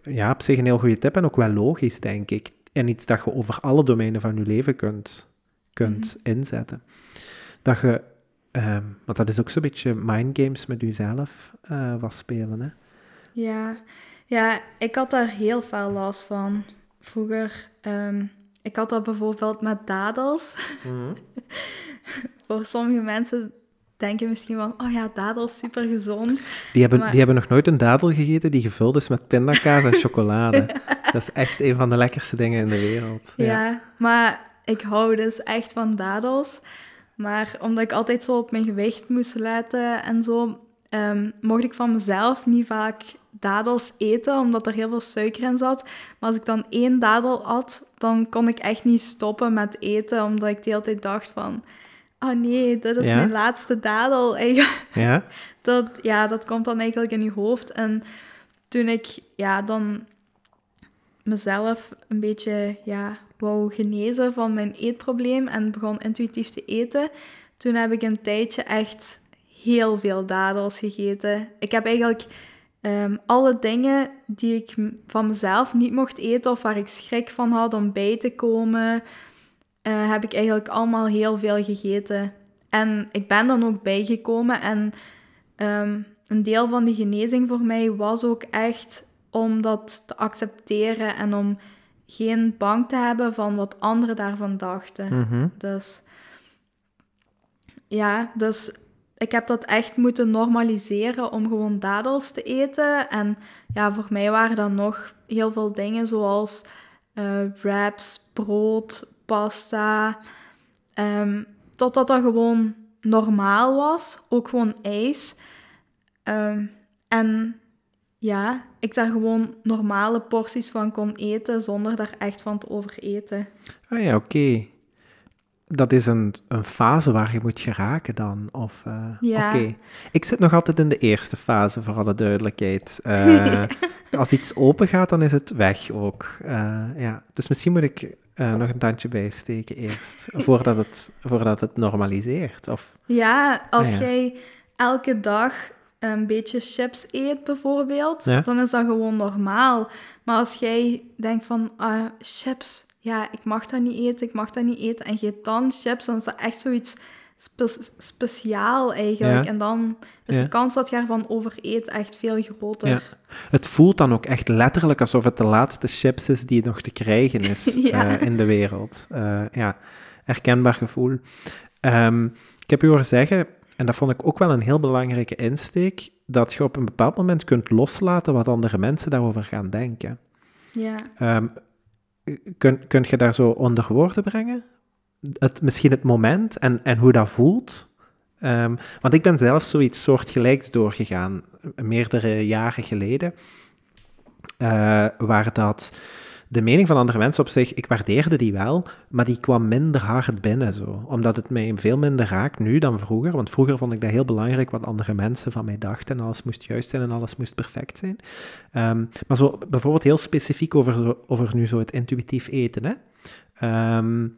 ja, op zich een heel goede tip en ook wel logisch, denk ik. En iets dat je over alle domeinen van je leven kunt, kunt inzetten. Dat je, ehm, want dat is ook zo'n beetje mindgames met jezelf eh was spelen, hè. Ja. ja, ik had daar heel veel last van vroeger. Ehm, ik had dat bijvoorbeeld met dadels. Voor sommige mensen denken misschien van, oh ja, dadels, super gezond. Die, hebben, Maar- die hebben nog nooit een dadel gegeten die gevuld is met pindakaas en chocolade. Dat is echt een van de lekkerste dingen in de wereld. Ja. maar ik hou dus echt van dadels. Maar omdat ik altijd zo op mijn gewicht moest letten en zo, ehm, mocht ik van mezelf niet vaak dadels eten, omdat er heel veel suiker in zat. Maar als ik dan één dadel at, dan kon ik echt niet stoppen met eten, omdat ik de hele tijd dacht van... Oh nee, dit is Ja? mijn laatste dadel. Ja? dat, ja, dat komt dan eigenlijk in je hoofd. En toen ik ja, dan mezelf een beetje ja, wou genezen van mijn eetprobleem en begon intuïtief te eten, toen heb ik een tijdje echt heel veel dadels gegeten. Ik heb eigenlijk ehm, alle dingen die ik van mezelf niet mocht eten of waar ik schrik van had om bij te komen, eh, heb ik eigenlijk allemaal heel veel gegeten. En ik ben dan ook bijgekomen en Ehm, een deel van die genezing voor mij was ook echt om dat te accepteren en om geen bang te hebben van wat anderen daarvan dachten. Mhm. Dus ja, dus ik heb dat echt moeten normaliseren om gewoon dadels te eten. En ja, voor mij waren dan nog heel veel dingen zoals eh, wraps, brood, pasta. Ehm, totdat dat gewoon normaal was. Ook gewoon ijs. Ehm, en ja, ik daar gewoon normale porties van kon eten zonder daar echt van te overeten. Ah ja, oké. Dat is een, een fase waar je moet geraken dan? Of, eh, Ja. Oké. Ik zit nog altijd in de eerste fase, voor alle duidelijkheid. Eh, als iets open gaat, dan is het weg ook. Eh, ja. Dus misschien moet ik nog een tandje bijsteken eerst, voordat het, voordat het normaliseert. Of, Ja, als Ah, ja. jij elke dag een beetje chips eet bijvoorbeeld, Ja. dan is dat gewoon normaal. Maar als jij denkt van, ah, chips, ja, ik mag dat niet eten, ik mag dat niet eten, en je eet dan chips, dan is dat echt zoiets spe- speciaal eigenlijk. Ja. En dan is Ja. de kans dat je ervan overeet echt veel groter. ja. Het voelt dan ook echt letterlijk alsof het de laatste chips is die nog te krijgen is eh, in de wereld. Eh, ja. herkenbaar gevoel. Ehm, ik heb u horen zeggen, en dat vond ik ook wel een heel belangrijke insteek, dat je op een bepaald moment kunt loslaten wat andere mensen daarover gaan denken. Ja. Um, kun, kun je daar zo onder woorden brengen? Het, misschien het moment en, en hoe dat voelt? Um, want ik ben zelf zoiets soortgelijks doorgegaan, meerdere jaren geleden, uh, waar dat de mening van andere mensen op zich, ik waardeerde die wel, maar die kwam minder hard binnen zo. Omdat het mij veel minder raakt nu dan vroeger. Want vroeger vond ik dat heel belangrijk wat andere mensen van mij dachten. En alles moest juist zijn en alles moest perfect zijn. Um, maar zo bijvoorbeeld heel specifiek over, over nu zo het intuïtief eten. Hè? Um,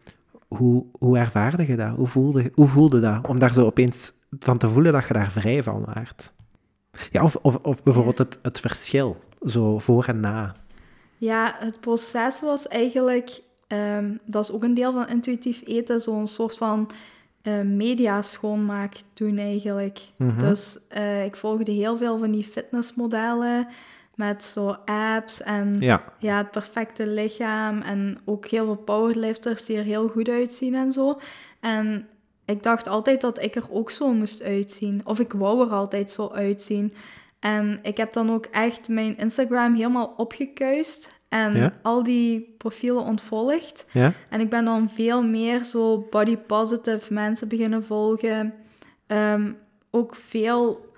hoe, hoe ervaarde je dat? Hoe voelde, hoe voelde dat? Om daar zo opeens van te voelen dat je daar vrij van waart. Ja, of, of, of bijvoorbeeld het, het verschil, zo voor en na. Ja, het proces was eigenlijk, um, dat is ook een deel van intuïtief eten, zo'n soort van uh, media schoonmaak doen eigenlijk. Mm -hmm. Dus uh, ik volgde heel veel van die fitnessmodellen met zo apps en ja. ja. het perfecte lichaam en ook heel veel powerlifters die er heel goed uitzien en zo. En ik dacht altijd dat ik er ook zo moest uitzien. Of ik wou er altijd zo uitzien. En ik heb dan ook echt mijn Instagram helemaal opgekuist en Ja? al die profielen ontvolgd. Ja? En ik ben dan veel meer zo body positive mensen beginnen volgen. Ehm, ook veel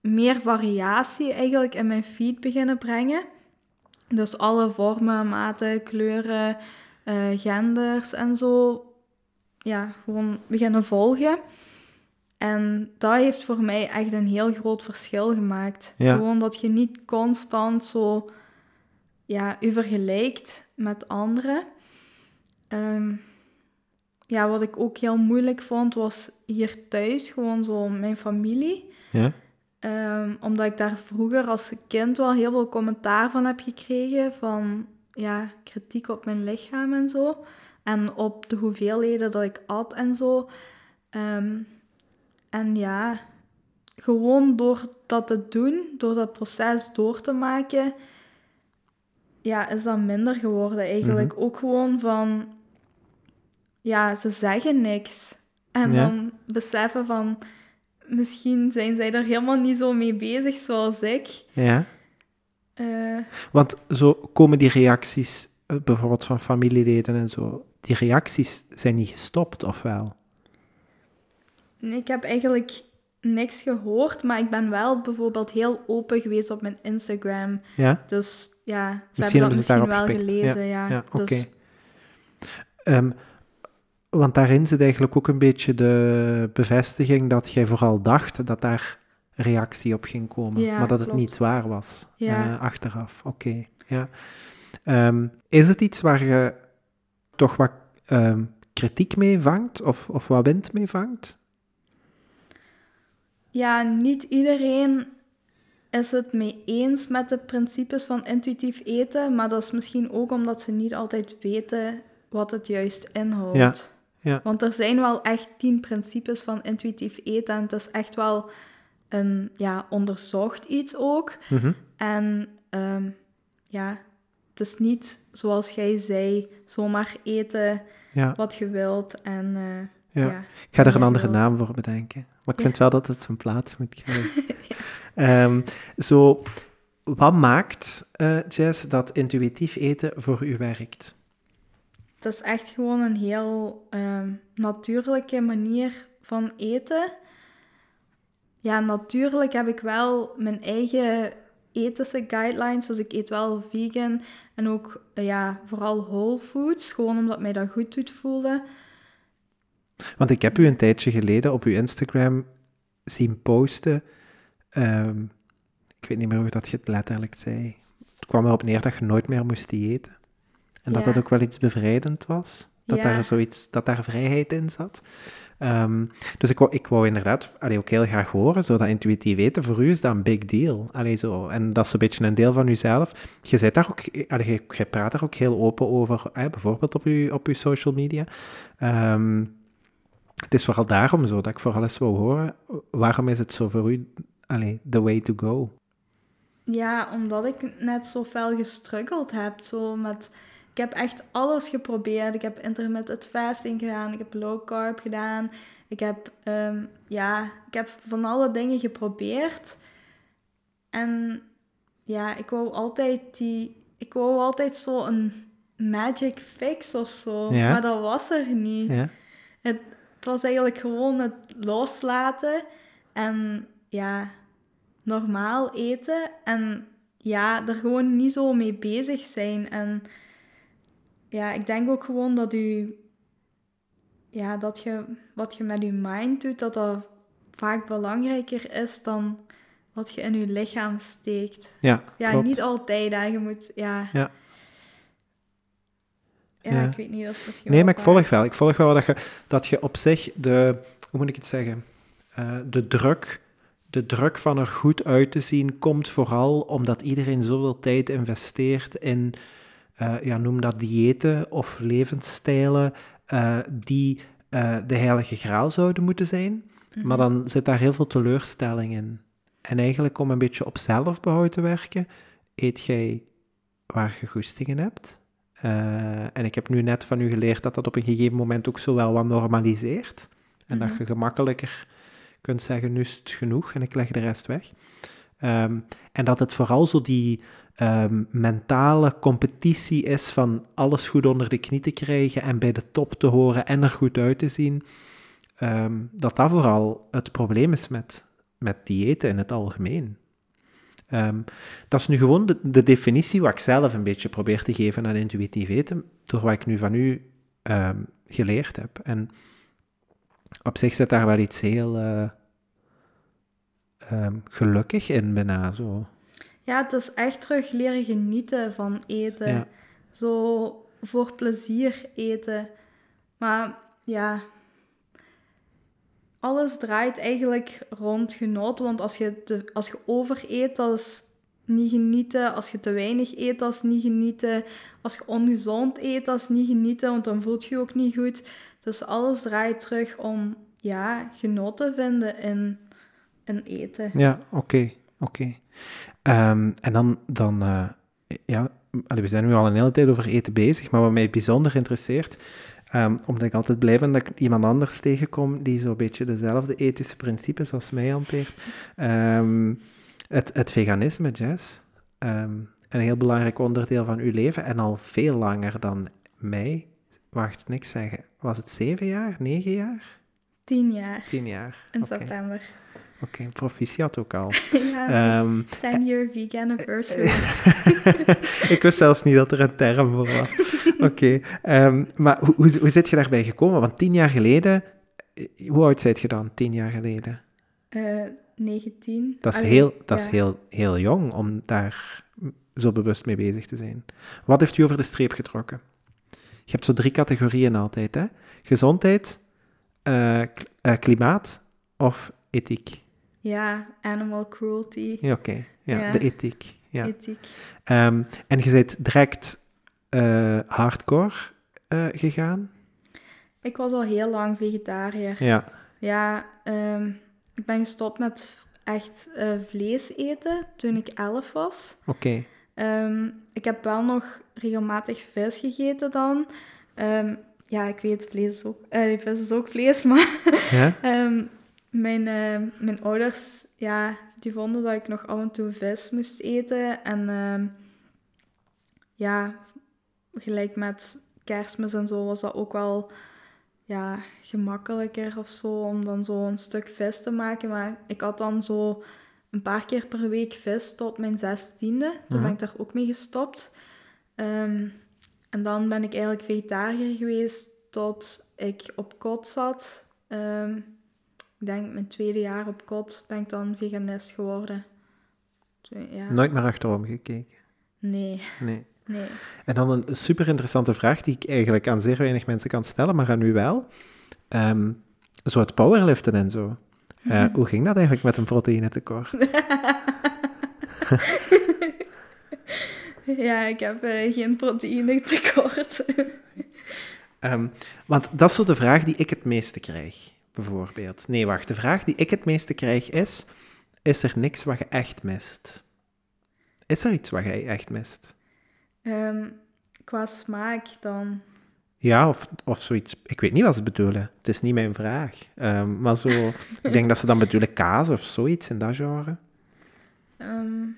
meer variatie eigenlijk in mijn feed beginnen brengen. Dus alle vormen, maten, kleuren, eh, genders en zo. Ja, gewoon beginnen volgen. En dat heeft voor mij echt een heel groot verschil gemaakt. Ja. Gewoon dat je niet constant zo ja, u vergelijkt met anderen. Ehm, ja, wat ik ook heel moeilijk vond, was hier thuis gewoon zo mijn familie. Ja? Ehm, omdat ik daar vroeger als kind wel heel veel commentaar van heb gekregen. Van ja, kritiek op mijn lichaam en zo. En op de hoeveelheden dat ik at en zo. Ehm, en ja, gewoon door dat te doen, door dat proces door te maken, ja, is dat minder geworden eigenlijk. Ook gewoon van, ja, ze zeggen niks. En Ja. dan beseffen van, misschien zijn zij er helemaal niet zo mee bezig zoals ik. Ja? Eh, Want zo komen die reacties, eh, bijvoorbeeld van familieleden en zo, die reacties zijn niet gestopt, of wel? Ik heb eigenlijk niks gehoord, maar ik ben wel bijvoorbeeld heel open geweest op mijn Instagram. Ja? Dus ja, ze Misschien hebben dat hebben misschien wel gepikt. gelezen, ja. Ja, oké. Dus, Ehm, want daarin zit eigenlijk ook een beetje de bevestiging dat jij vooral dacht dat daar reactie op ging komen, Ja, maar dat het klopt. niet waar was Ja. eh, achteraf. Oké, ja. Ehm, is het iets waar je toch wat ehm, kritiek mee vangt of, of wat wind mee vangt? Ja, niet iedereen is het mee eens met de principes van intuïtief eten, maar dat is misschien ook omdat ze niet altijd weten wat het juist inhoudt. Ja, ja. Want er zijn wel echt tien principes van intuïtief eten en het is echt wel een ja, onderzocht iets ook. Mhm. En ehm, ja, het is niet zoals jij zei, zomaar eten ja. wat je wilt. En eh, Ja. ja. Ik ga er een andere naam voor bedenken. Maar ik vind wel dat het zijn plaats moet krijgen. Ehm, zo, wat maakt, eh Jess, dat intuïtief eten voor u werkt? Het is echt gewoon een heel ehm, natuurlijke manier van eten. Ja, natuurlijk heb ik wel mijn eigen ethische guidelines. Dus ik eet wel vegan en ook eh, ja, vooral whole foods. Gewoon omdat mij dat goed doet voelen. Want ik heb u een tijdje geleden op uw Instagram zien posten. ehm, ik weet niet meer hoe dat je het letterlijk zei. Het kwam erop neer dat je nooit meer moest diëten. En dat Ja. dat ook wel iets bevrijdend was. Dat, Ja. daar, zoiets, dat daar vrijheid in zat. Ehm, dus ik wou, ik wou inderdaad allee, ook heel graag horen, zo dat intuïtief eten, voor u is dat een big deal. Allee, zo, en dat is een beetje een deel van uzelf. Je, zit daar ook, allee, je, praat daar ook heel open over, bijvoorbeeld op uw, op uw social media. Ehm, het is vooral daarom zo dat ik vooral eens wil horen, waarom is het zo voor u allee, the way to go? Ja, omdat ik net zo fel gestruggeld heb, zo met ik heb echt alles geprobeerd. Ik heb intermittent fasting gedaan, ik heb low carb gedaan. Ik heb, ehm, ja, ik heb van alle dingen geprobeerd. En ja, ik wou altijd die, ik wou altijd zo een magic fix of zo. Ja. Maar dat was er niet. Ja. Het was eigenlijk gewoon het loslaten en ja, normaal eten en ja, er gewoon niet zo mee bezig zijn. En ja, ik denk ook gewoon dat u, ja, dat je, wat je met je mind doet, dat dat vaak belangrijker is dan wat je in je lichaam steekt. Ja, Ja, klopt. niet altijd, hè. Je moet, ja... Ja. Ja, Ja. ik weet niet, dat is misschien Nee, maar ik volg wel. Ik volg wel dat je, dat je op zich de, hoe moet ik het zeggen, Eh, de druk, de druk van er goed uit te zien komt vooral omdat iedereen zoveel tijd investeert in, eh, ja, noem dat diëten of levensstijlen eh, die de heilige graal zouden moeten zijn. Mhm. Maar dan zit daar heel veel teleurstelling in. En eigenlijk om een beetje op zelfbehoud te werken, eet jij waar je goestingen hebt. Eh, en ik heb nu net van u geleerd dat dat op een gegeven moment ook zo wel wat normaliseert. En dat Mhm. je gemakkelijker kunt zeggen, nu is het genoeg en ik leg de rest weg. Ehm, en dat het vooral zo die ehm, mentale competitie is van alles goed onder de knie te krijgen en bij de top te horen en er goed uit te zien. Ehm, dat dat vooral het probleem is met, met diëten in het algemeen. Ehm, dat is nu gewoon de, de definitie wat ik zelf een beetje probeer te geven aan intuïtief eten, door wat ik nu van u ehm, geleerd heb. En op zich zit daar wel iets heel ehm, gelukkig in, bijna zo. Ja, het is echt terug leren genieten van eten. Ja. Zo voor plezier eten. Maar ja, alles draait eigenlijk rond genot. Want als je, te, als je overeet, dat is niet genieten. Als je te weinig eet, dat is niet genieten. Als je ongezond eet, dat is niet genieten, want dan voelt je je ook niet goed. Dus alles draait terug om ja, genot te vinden in, in eten. Ja, oké, oké. Ehm, en dan, dan eh, ja, we zijn nu al een hele tijd over eten bezig, maar wat mij bijzonder interesseert, ehm, omdat ik altijd blij ben dat ik iemand anders tegenkom die zo'n beetje dezelfde ethische principes als mij hanteert. Ehm, het, het veganisme, Jess, ehm, een heel belangrijk onderdeel van uw leven en al veel langer dan mij. Wacht, niks zeggen. Was het zeven jaar, negen jaar? Tien jaar Tien jaar. in september. Oké, proficiat ook al. ja, Ehm, 10 year vegan anniversary. ik wist zelfs niet dat er een term voor was. Oké, ehm, maar hoe, hoe, hoe zit je daarbij gekomen? Want tien jaar geleden, eh, hoe oud zijt je dan, tien jaar geleden? Eh 19. Dat is, Allee, heel, dat is heel, heel jong om daar zo bewust mee bezig te zijn. Wat heeft u over de streep getrokken? Je hebt zo drie categorieën altijd, hè? Gezondheid, eh, eh, klimaat of ethiek. Ja, animal cruelty, Ja, oké. Ja, Ja. de ethiek. Ja. ethiek. Ehm, en je bent direct eh, hardcore eh, gegaan? Ik was al heel lang vegetariër. Ja. Ja, ehm, ik ben gestopt met echt eh, vlees eten toen ik 11 was. Oké. Ehm, ik heb wel nog regelmatig vis gegeten dan. Ja, ik weet, vlees is ook, eh, vis is ook vlees, maar Ja? Mijn, eh, mijn ouders, ja, die vonden dat ik nog af en toe vis moest eten. En ehm, ja, gelijk met kerstmis en zo was dat ook wel ja, gemakkelijker of zo om dan zo een stuk vis te maken. Maar ik had dan zo een paar keer per week vis tot mijn zestiende. Toen ben ik daar ook mee gestopt. Ehm, en dan ben ik eigenlijk vegetariër geweest tot ik op kot zat. Ehm, ik denk mijn tweede jaar op kot ben ik dan veganist geworden. Ja. Nooit meer achterom gekeken. Nee, Nee. nee. En dan een super interessante vraag die ik eigenlijk aan zeer weinig mensen kan stellen, maar aan u wel. Ehm, zo het powerliften en zo. Eh, Hoe ging dat eigenlijk met een proteïnetekort? Ja, ik heb eh, geen proteïne tekort. Ehm, want dat is zo de vraag die ik het meeste krijg, bijvoorbeeld. Nee, wacht. De vraag die ik het meeste krijg is: is er niks wat je echt mist? Is er iets wat jij echt mist? Ehm, qua smaak dan. Ja, of, of zoiets. Ik weet niet wat ze bedoelen. Het is niet mijn vraag. Ehm, maar zo, ik denk dat ze dan bedoelen kaas of zoiets in dat genre. Um,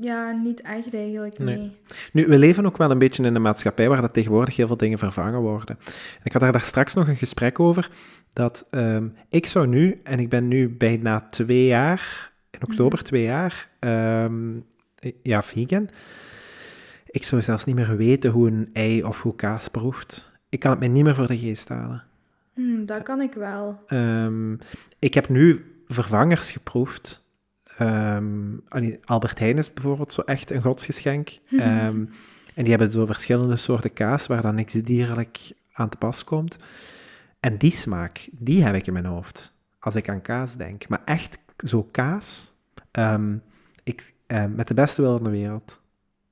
ja, niet echt eigenlijk, nee. Nu, we leven ook wel een beetje in een maatschappij waar dat tegenwoordig heel veel dingen vervangen worden. ik had daar, straks nog een gesprek over, dat um, ik zou nu, en ik ben nu bijna twee jaar, in oktober mhm. twee jaar, um, ja, vegan. Ik zou zelfs niet meer weten hoe een ei of hoe kaas proeft. Ik kan het mij niet meer voor de geest halen. Mm, dat kan ik wel. ik heb nu vervangers geproefd Um, Albert Heijn is bijvoorbeeld zo echt een godsgeschenk. Um, en die hebben zo verschillende soorten kaas waar dan niks dierlijk aan te pas komt. En die smaak, die heb ik in mijn hoofd als ik aan kaas denk. Maar echt zo kaas, um, ik, met de beste wil in de wereld.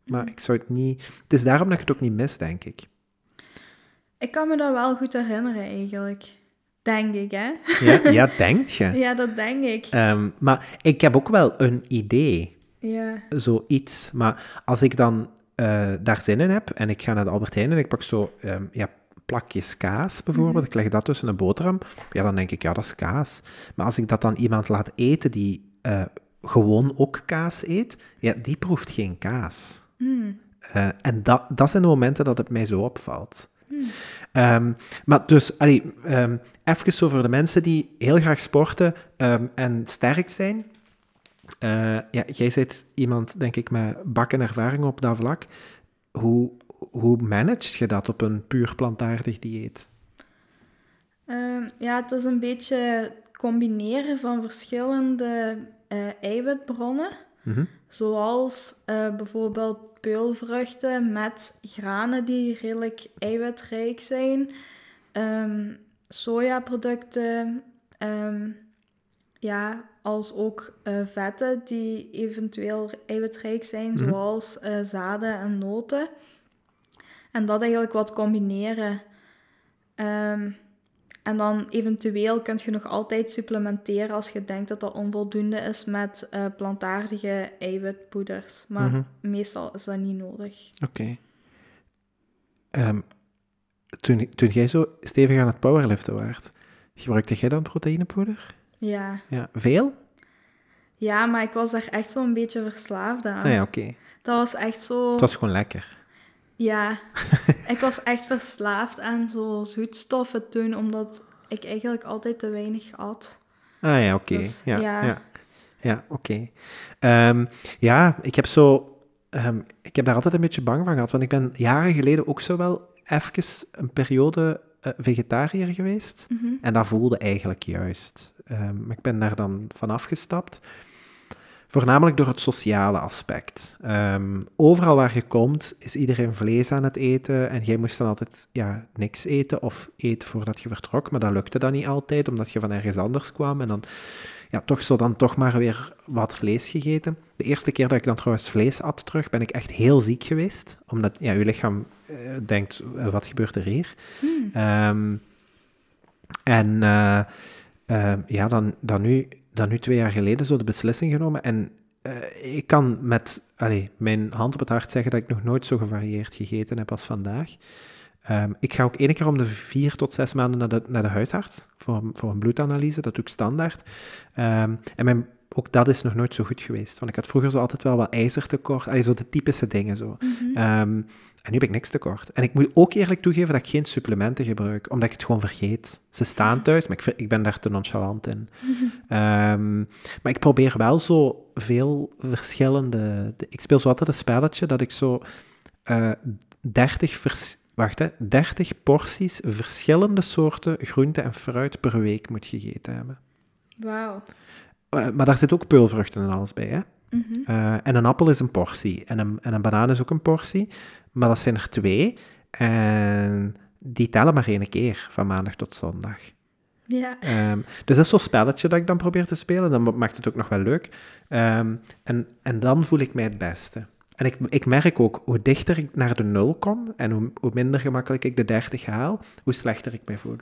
Maar mhm. ik zou het niet... Het is daarom dat ik het ook niet mis, denk ik. Ik kan me dat wel goed herinneren, eigenlijk. Denk ik, hè? Ja, ja denkt je? ja, dat denk ik. Um, maar ik heb ook wel een idee. Ja. Zoiets. Maar als ik dan uh, daar zin in heb en ik ga naar de Albert Heijn en ik pak zo um, ja, plakjes kaas bijvoorbeeld, mm ik leg dat tussen een boterham, ja, dan denk ik, ja, dat is kaas. Maar als ik dat dan iemand laat eten die uh, gewoon ook kaas eet, ja, die proeft geen kaas. Mm. Uh, en dat, dat zijn de momenten dat het mij zo opvalt. Um, maar dus, allee, um, even over de mensen die heel graag sporten um, en sterk zijn. Uh, ja, jij bent iemand, denk ik, met bakken ervaring op dat vlak. Hoe, hoe manage je dat op een puur plantaardig dieet? ja, het is een beetje combineren van verschillende uh, eiwitbronnen. Mhm. Zoals uh, bijvoorbeeld peulvruchten met granen die redelijk eiwitrijk zijn. Um, sojaproducten, um, ja, als ook uh, vetten die eventueel eiwitrijk zijn, mhm. zoals uh, zaden en noten. En dat eigenlijk wat combineren. Um, en dan eventueel kun je nog altijd supplementeren als je denkt dat dat onvoldoende is met uh, plantaardige eiwitpoeders. Maar mhm. meestal is dat niet nodig. Oké. Ehm, toen, toen jij zo stevig aan het powerliften waart, gebruikte jij dan proteïnepoeder? Ja. Ja, veel? Ja, maar ik was daar echt zo'n beetje verslaafd aan. Ah ja, oké. Dat was echt zo... Het was gewoon lekker. Ja, ik was echt verslaafd aan zo zoetstoffen toen, omdat ik eigenlijk altijd te weinig at. Ah ja, oké. Dus, ja, ja, ja. oké. Ehm, ja, ik heb zo... Um, ik heb daar altijd een beetje bang van gehad, want ik ben jaren geleden ook zo wel even een periode uh, vegetariër geweest. Mhm. En dat voelde eigenlijk juist. Um, ik ben daar dan van afgestapt. Voornamelijk door het sociale aspect. Um, overal waar je komt, is iedereen vlees aan het eten. En jij moest dan altijd ja, niks eten of eten voordat je vertrok. Maar dat lukte dan niet altijd, omdat je van ergens anders kwam. En dan, ja, toch zo dan toch maar weer wat vlees gegeten. De eerste keer dat ik dan trouwens vlees at terug, ben ik echt heel ziek geweest. Omdat ja, je lichaam uh, denkt, uh, wat gebeurt er hier? Hmm. Um, en uh, ja, dan, dan nu dan nu twee jaar geleden zo de beslissing genomen. En uh, ik kan met allez, mijn hand op het hart zeggen dat ik nog nooit zo gevarieerd gegeten heb als vandaag. Um, ik ga ook één keer om de vier tot zes maanden naar de, naar de huisarts voor, voor een bloedanalyse. Dat doe ik standaard. Um, en mijn, ook dat is nog nooit zo goed geweest. Want ik had vroeger zo altijd wel wat ijzertekort. Allee, zo de typische dingen zo. Mm -hmm. um, en nu heb ik niks tekort. En ik moet ook eerlijk toegeven dat ik geen supplementen gebruik, omdat ik het gewoon vergeet. Ze staan thuis, maar ik, ik ben daar te nonchalant in. um, maar ik probeer wel zo veel verschillende... Ik speel zo altijd een spelletje dat ik zo uh, 30, vers, wacht, hè, 30 porties verschillende soorten groente en fruit per week moet gegeten hebben. Wauw. Uh, maar daar zit ook peulvruchten en alles bij, hè? -hmm. uh, en een appel is een portie. En een, en een banaan is ook een portie. Maar dat zijn er twee. En die tellen maar één keer, van maandag tot zondag. Ja. Um, dus dat is zo'n spelletje dat ik dan probeer te spelen. Dan maakt het ook nog wel leuk. Um, en, en dan voel ik mij het beste. En ik, ik merk ook, hoe dichter ik naar de nul kom en hoe, hoe minder gemakkelijk ik de 30 haal, hoe slechter ik mij voel.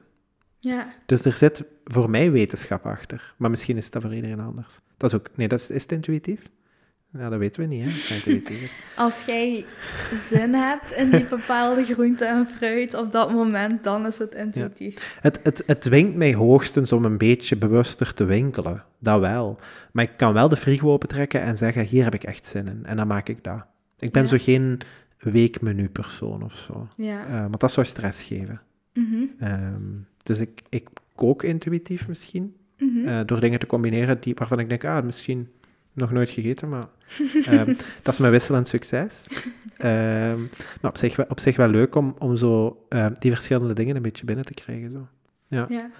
Ja. Dus er zit voor mij wetenschap achter. Maar misschien is dat voor iedereen anders. Dat is ook... Nee, dat is, is het intuïtief? Ja, dat weten we niet, hè? Als jij zin hebt in die bepaalde groente en fruit op dat moment, dan is het intuïtief. Het, het, het dwingt mij hoogstens om een beetje bewuster te winkelen. Dat wel. Maar ik kan wel de frigo opentrekken en zeggen, hier heb ik echt zin in. En dan maak ik dat. Ik ben Ja. zo geen weekmenu persoon of zo. Ja. Eh, want dat zou stress geven. Mhm, Ehm, dus ik, ik kook intuïtief misschien. mhm. eh, door dingen te combineren die, waarvan ik denk, ah, misschien nog nooit gegeten, maar ehm, dat is mijn wisselend succes. Ehm, maar op zich, wel- op zich wel leuk om, om zo eh, die verschillende dingen een beetje binnen te krijgen. Zo. Ja. ja.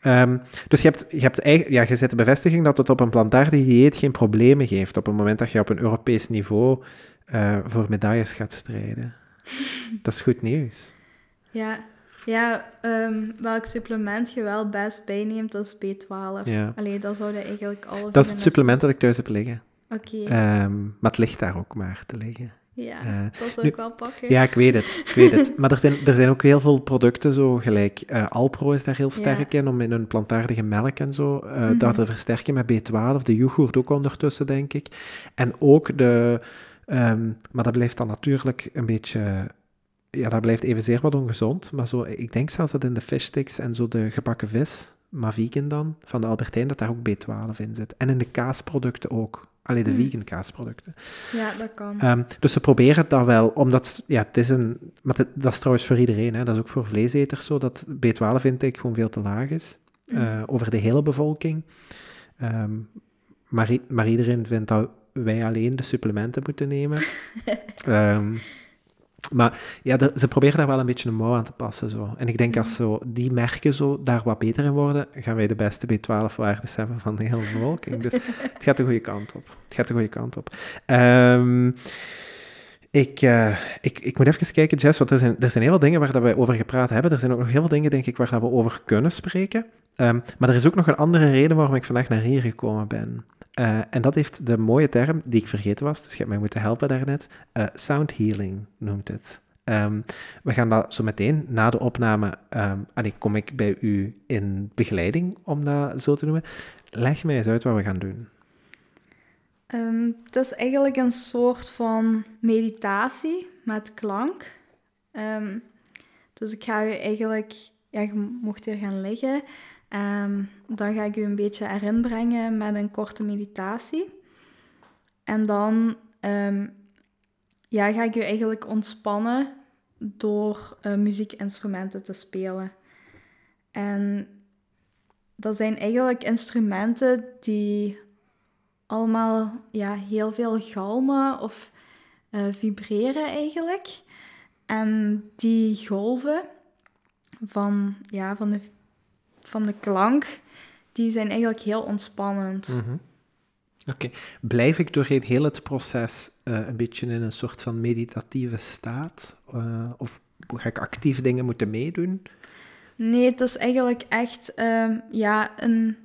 Ehm, dus je hebt, je hebt eigen, ja, je zet de bevestiging dat het op een plantaardig dieet geen problemen geeft op het moment dat je op een Europees niveau eh, voor medailles gaat strijden. Dat is goed nieuws. Ja, ja ehm, welk supplement je wel best bijneemt, dat is B12. Ja. Allee, dat zouden eigenlijk alle Dat is het supplement dat ik thuis heb liggen. Oké, Ehm, maar het ligt daar ook maar te liggen. ja, eh, dat zou ik wel pakken. Ja, ik weet het. Ik weet het. Maar er zijn, er zijn ook heel veel producten, zo gelijk eh, Alpro is daar heel sterk in, om in hun plantaardige melk en zo, eh, Mhm. dat te versterken met B12. De yoghurt ook ondertussen, denk ik. En ook de... ehm, maar dat blijft dan natuurlijk een beetje... Ja, dat blijft evenzeer wat ongezond. Maar zo, ik denk zelfs dat in de fishsticks en zo de gebakken vis, maar vegan dan, van de Albertijn, dat daar ook B12 in zit. En in de kaasproducten ook. Alleen de Mhm. vegan kaasproducten. Ja, dat kan. Ehm, dus ze proberen dat wel, omdat, ja, het is een, maar dat is trouwens voor iedereen, hè, dat is ook voor vleeseters zo, dat B12 intake gewoon veel te laag is, eh, over de hele bevolking. Ehm, maar, maar iedereen vindt dat wij alleen de supplementen moeten nemen. Ehm, maar ja, ze proberen daar wel een beetje een mouw aan te passen. Zo. En ik denk als zo die merken zo daar wat beter in worden, gaan wij de beste B12-waardes hebben van de hele bevolking. Dus het gaat de goede kant op. Het gaat de goede kant op. Ehm, ik, eh, ik, ik moet even kijken, Jess, want er zijn, er zijn heel veel dingen waar dat wij over gepraat hebben. Er zijn ook nog heel veel dingen, denk ik, waar dat we over kunnen spreken. Ehm, maar er is ook nog een andere reden waarom ik vandaag naar hier gekomen ben. Eh, en dat heeft de mooie term, die ik vergeten was, dus je hebt mij moeten helpen daarnet. eh sound healing noemt het. Ehm, we gaan dat zo meteen na de opname. ehm allee, kom ik bij u in begeleiding, om dat zo te noemen. Leg mij eens uit wat we gaan doen. Ehm, het is eigenlijk een soort van meditatie met klank. Dus ik ga u eigenlijk, ja, je mocht hier gaan liggen. Ehm, dan ga ik u een beetje erin brengen met een korte meditatie. En dan ehm, ja, ga ik u eigenlijk ontspannen door eh, muziekinstrumenten te spelen. En dat zijn eigenlijk instrumenten die allemaal ja, heel veel galmen of eh, vibreren eigenlijk. En die golven van, ja, van, de, van de klank, die zijn eigenlijk heel ontspannend. Mhm. Oké. Blijf ik doorheen heel het proces eh, een beetje in een soort van meditatieve staat? Eh, of ga ik actief dingen moeten meedoen? Nee, het is eigenlijk echt ehm, ja, een,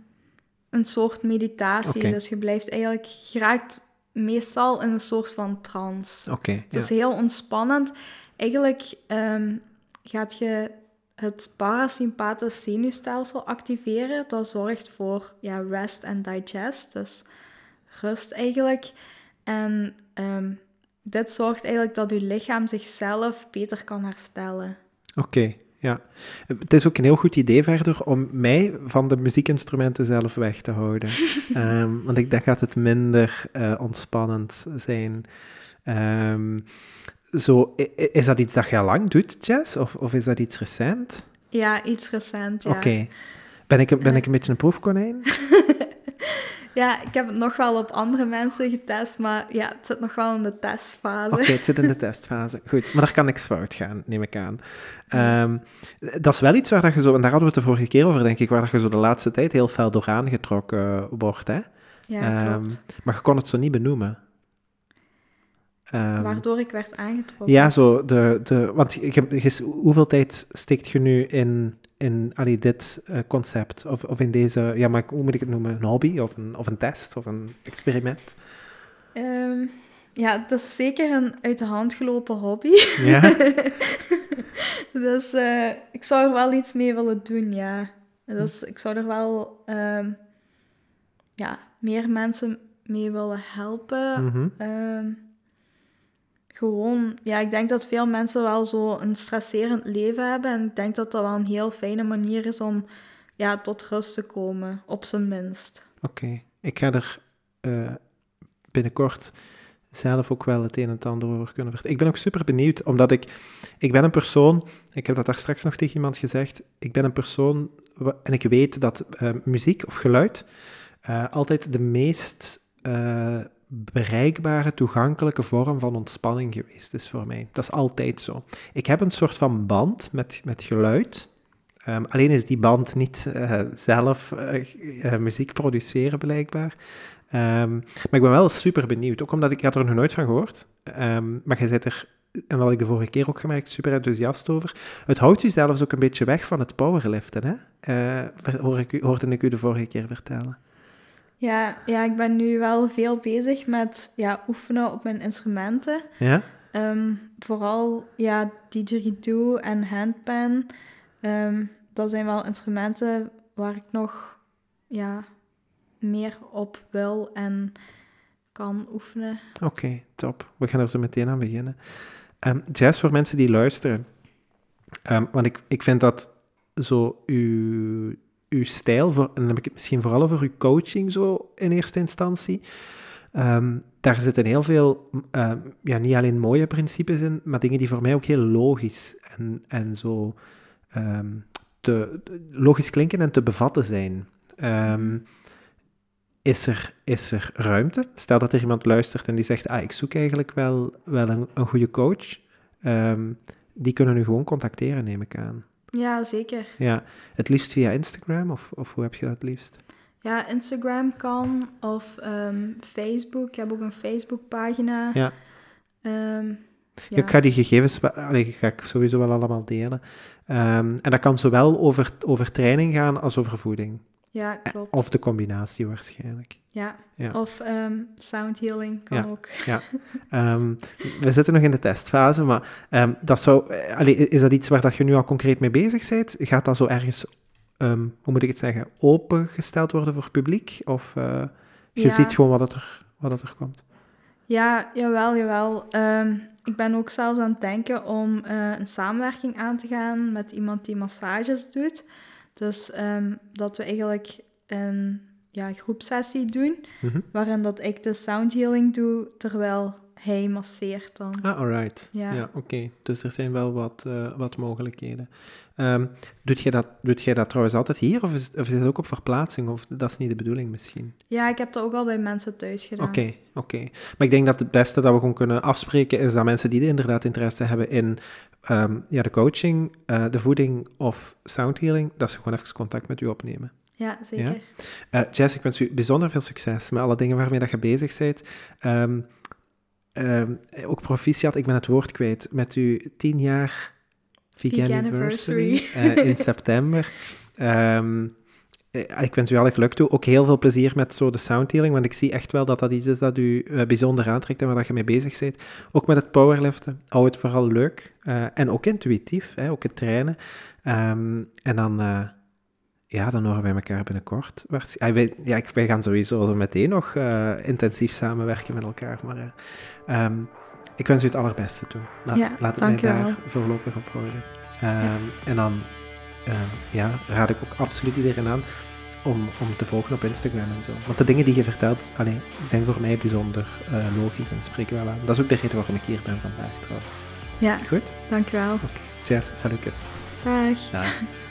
een soort meditatie. Dus je blijft eigenlijk, je raakt meestal in een soort van trance. Oké. Het ja. is heel ontspannend. Eigenlijk ehm, gaat je het parasympathisch zenuwstelsel activeren. Dat zorgt voor ja, rest en digest, dus rust eigenlijk. En ehm, dit zorgt eigenlijk dat je lichaam zichzelf beter kan herstellen. Oké, ja. Het is ook een heel goed idee verder om mij van de muziekinstrumenten zelf weg te houden. Ehm, want ik, dan gaat het minder eh, ontspannend zijn. Ehm, zo, is dat iets dat je al lang doet, Jess? Of, of is dat iets recent? Ja, iets recent, ja. Oké. Ben, ik, ben ik een beetje een proefkonijn? Ja, ik heb het nog wel op andere mensen getest, maar ja, het zit nog wel in de testfase. Oké, het zit in de testfase. Goed, maar daar kan niks fout gaan, neem ik aan. Ehm, dat is wel iets waar dat je zo, en daar hadden we het de vorige keer over, denk ik, waar dat je zo de laatste tijd heel fel door aangetrokken wordt, hè? Ja, Ehm, klopt. maar je kon het zo niet benoemen. Ehm, Waardoor ik werd aangetrokken. ja, zo, de, de, want je, je- hoeveel tijd steekt je nu in, in allee, dit eh, concept? Of, of in deze, ja, maar hoe moet ik het noemen? Een hobby of een, of een test of een experiment? Ehm, ja, het is zeker een uit de hand gelopen hobby. Ja? dus eh, ik zou er wel iets mee willen doen, ja. Dus ik zou er wel ehm, ja, meer mensen mee willen helpen. Mhm. Gewoon, ja, ik denk dat veel mensen wel zo een stresserend leven hebben. En ik denk dat dat wel een heel fijne manier is om ja, tot rust te komen, op zijn minst. Oké, ik ga er eh, binnenkort zelf ook wel het een en het ander over kunnen vertellen. Ik ben ook super benieuwd, omdat ik, ik ben een persoon, ik heb dat daar straks nog tegen iemand gezegd, ik ben een persoon, en ik weet dat eh, muziek of geluid eh, altijd de meest bereikbare, toegankelijke vorm van ontspanning geweest is voor mij. Dat is altijd zo. Ik heb een soort van band met, met geluid. Ehm, alleen is die band niet eh, zelf eh, eh, muziek produceren, blijkbaar. Ehm, maar ik ben wel super benieuwd, ook omdat ik, ik er nog nooit van gehoord. Ehm, maar je zit er, en dat had ik de vorige keer ook gemerkt, super enthousiast over. Het houdt u zelfs ook een beetje weg van het powerliften, hè? Eh, ver- hoor ik hoorde ik u de vorige keer vertellen. Ja, ja, ik ben nu wel veel bezig met ja, oefenen op mijn instrumenten. Ja? Ehm, vooral ja, didgeridoo en handpan. Ehm, dat zijn wel instrumenten waar ik nog ja, meer op wil en kan oefenen. Oké, top. We gaan er zo meteen aan beginnen. Ehm, jazz voor mensen die luisteren. Want ik, ik vind dat zo uw, uw stijl, voor, en dan heb ik het misschien vooral over uw coaching zo in eerste instantie. Ehm, daar zitten heel veel, ehm, ja, niet alleen mooie principes in, maar dingen die voor mij ook heel logisch en, en zo ehm, te, logisch klinken en te bevatten zijn. Is er, is er ruimte? Stel dat er iemand luistert en die zegt, ah, ik zoek eigenlijk wel, wel een, een goede coach. Die kunnen u gewoon contacteren, neem ik aan. Ja, zeker. Ja, het liefst via Instagram, of, of hoe heb je dat het liefst? Ja, Instagram kan of ehm, Facebook. Ik heb ook een Facebookpagina. Ja. Ehm, Ja, Ik ga die gegevens allee, ga ik sowieso wel allemaal delen. Ehm, en dat kan zowel over, over training gaan als over voeding. ja, klopt. Of de combinatie waarschijnlijk. Ja. Ja. Of ehm, sound healing kan Ja. ook. Ja. Ehm, we zitten nog in de testfase, maar ehm, dat zou, eh, allee, is dat iets waar dat je nu al concreet mee bezig bent? Gaat dat zo ergens, hoe moet ik het zeggen, opengesteld worden voor publiek? Of eh, je Ja. ziet gewoon wat het er, wat het er komt? Ja, jawel, jawel. Ik ben ook zelfs aan het denken om eh, een samenwerking aan te gaan met iemand die massages doet. Dus dat we eigenlijk een ja, groepsessie doen, Mhm. waarin dat ik de sound healing doe, terwijl hij masseert dan. Ah, alright. Ja, Ja. oké. Dus er zijn wel wat, eh, wat mogelijkheden. Ehm doet, jij dat, doet jij dat trouwens altijd hier, of is, of is het ook op verplaatsing? Of dat is niet de bedoeling misschien? Ja, ik heb dat ook al bij mensen thuis gedaan. Oké, oké. Maar ik denk dat het beste dat we gewoon kunnen afspreken is dat mensen die inderdaad interesse hebben in ehm, ja, de coaching, eh, de voeding of sound healing, dat ze gewoon even contact met u opnemen. Ja, zeker. Eh Jess, ik wens u bijzonder veel succes met alle dingen waarmee dat je bezig bent. Ehm, ehm, ook proficiat, ik ben het woord kwijt, met uw tien jaar Veganiversary eh, in september. Ehm, eh, ik wens u alle geluk toe. Ook heel veel plezier met zo de soundhealing, want ik zie echt wel dat dat iets is dat u bijzonder aantrekt en waar dat je mee bezig bent. Ook met het powerliften. Hou het vooral leuk en ook intuïtief, hè, ook het trainen. En dan, ja, dan horen wij elkaar binnenkort. Ah, wij, ja, wij gaan sowieso zo meteen nog eh, intensief samenwerken met elkaar, maar eh, ehm, ik wens u het allerbeste toe. Laat, Ja, laat het mij daar wel. voorlopig op houden. Ehm, En dan ehm, ja, raad ik ook absoluut iedereen aan om, om te volgen op Instagram en zo. Want de dingen die je vertelt allee, zijn voor mij bijzonder eh, logisch en spreken wel aan. Dat is ook de reden waarom ik hier ben vandaag trouwens. Ja, Goed? dankjewel. Oké. Jazz, salutjes. Dag. Dag.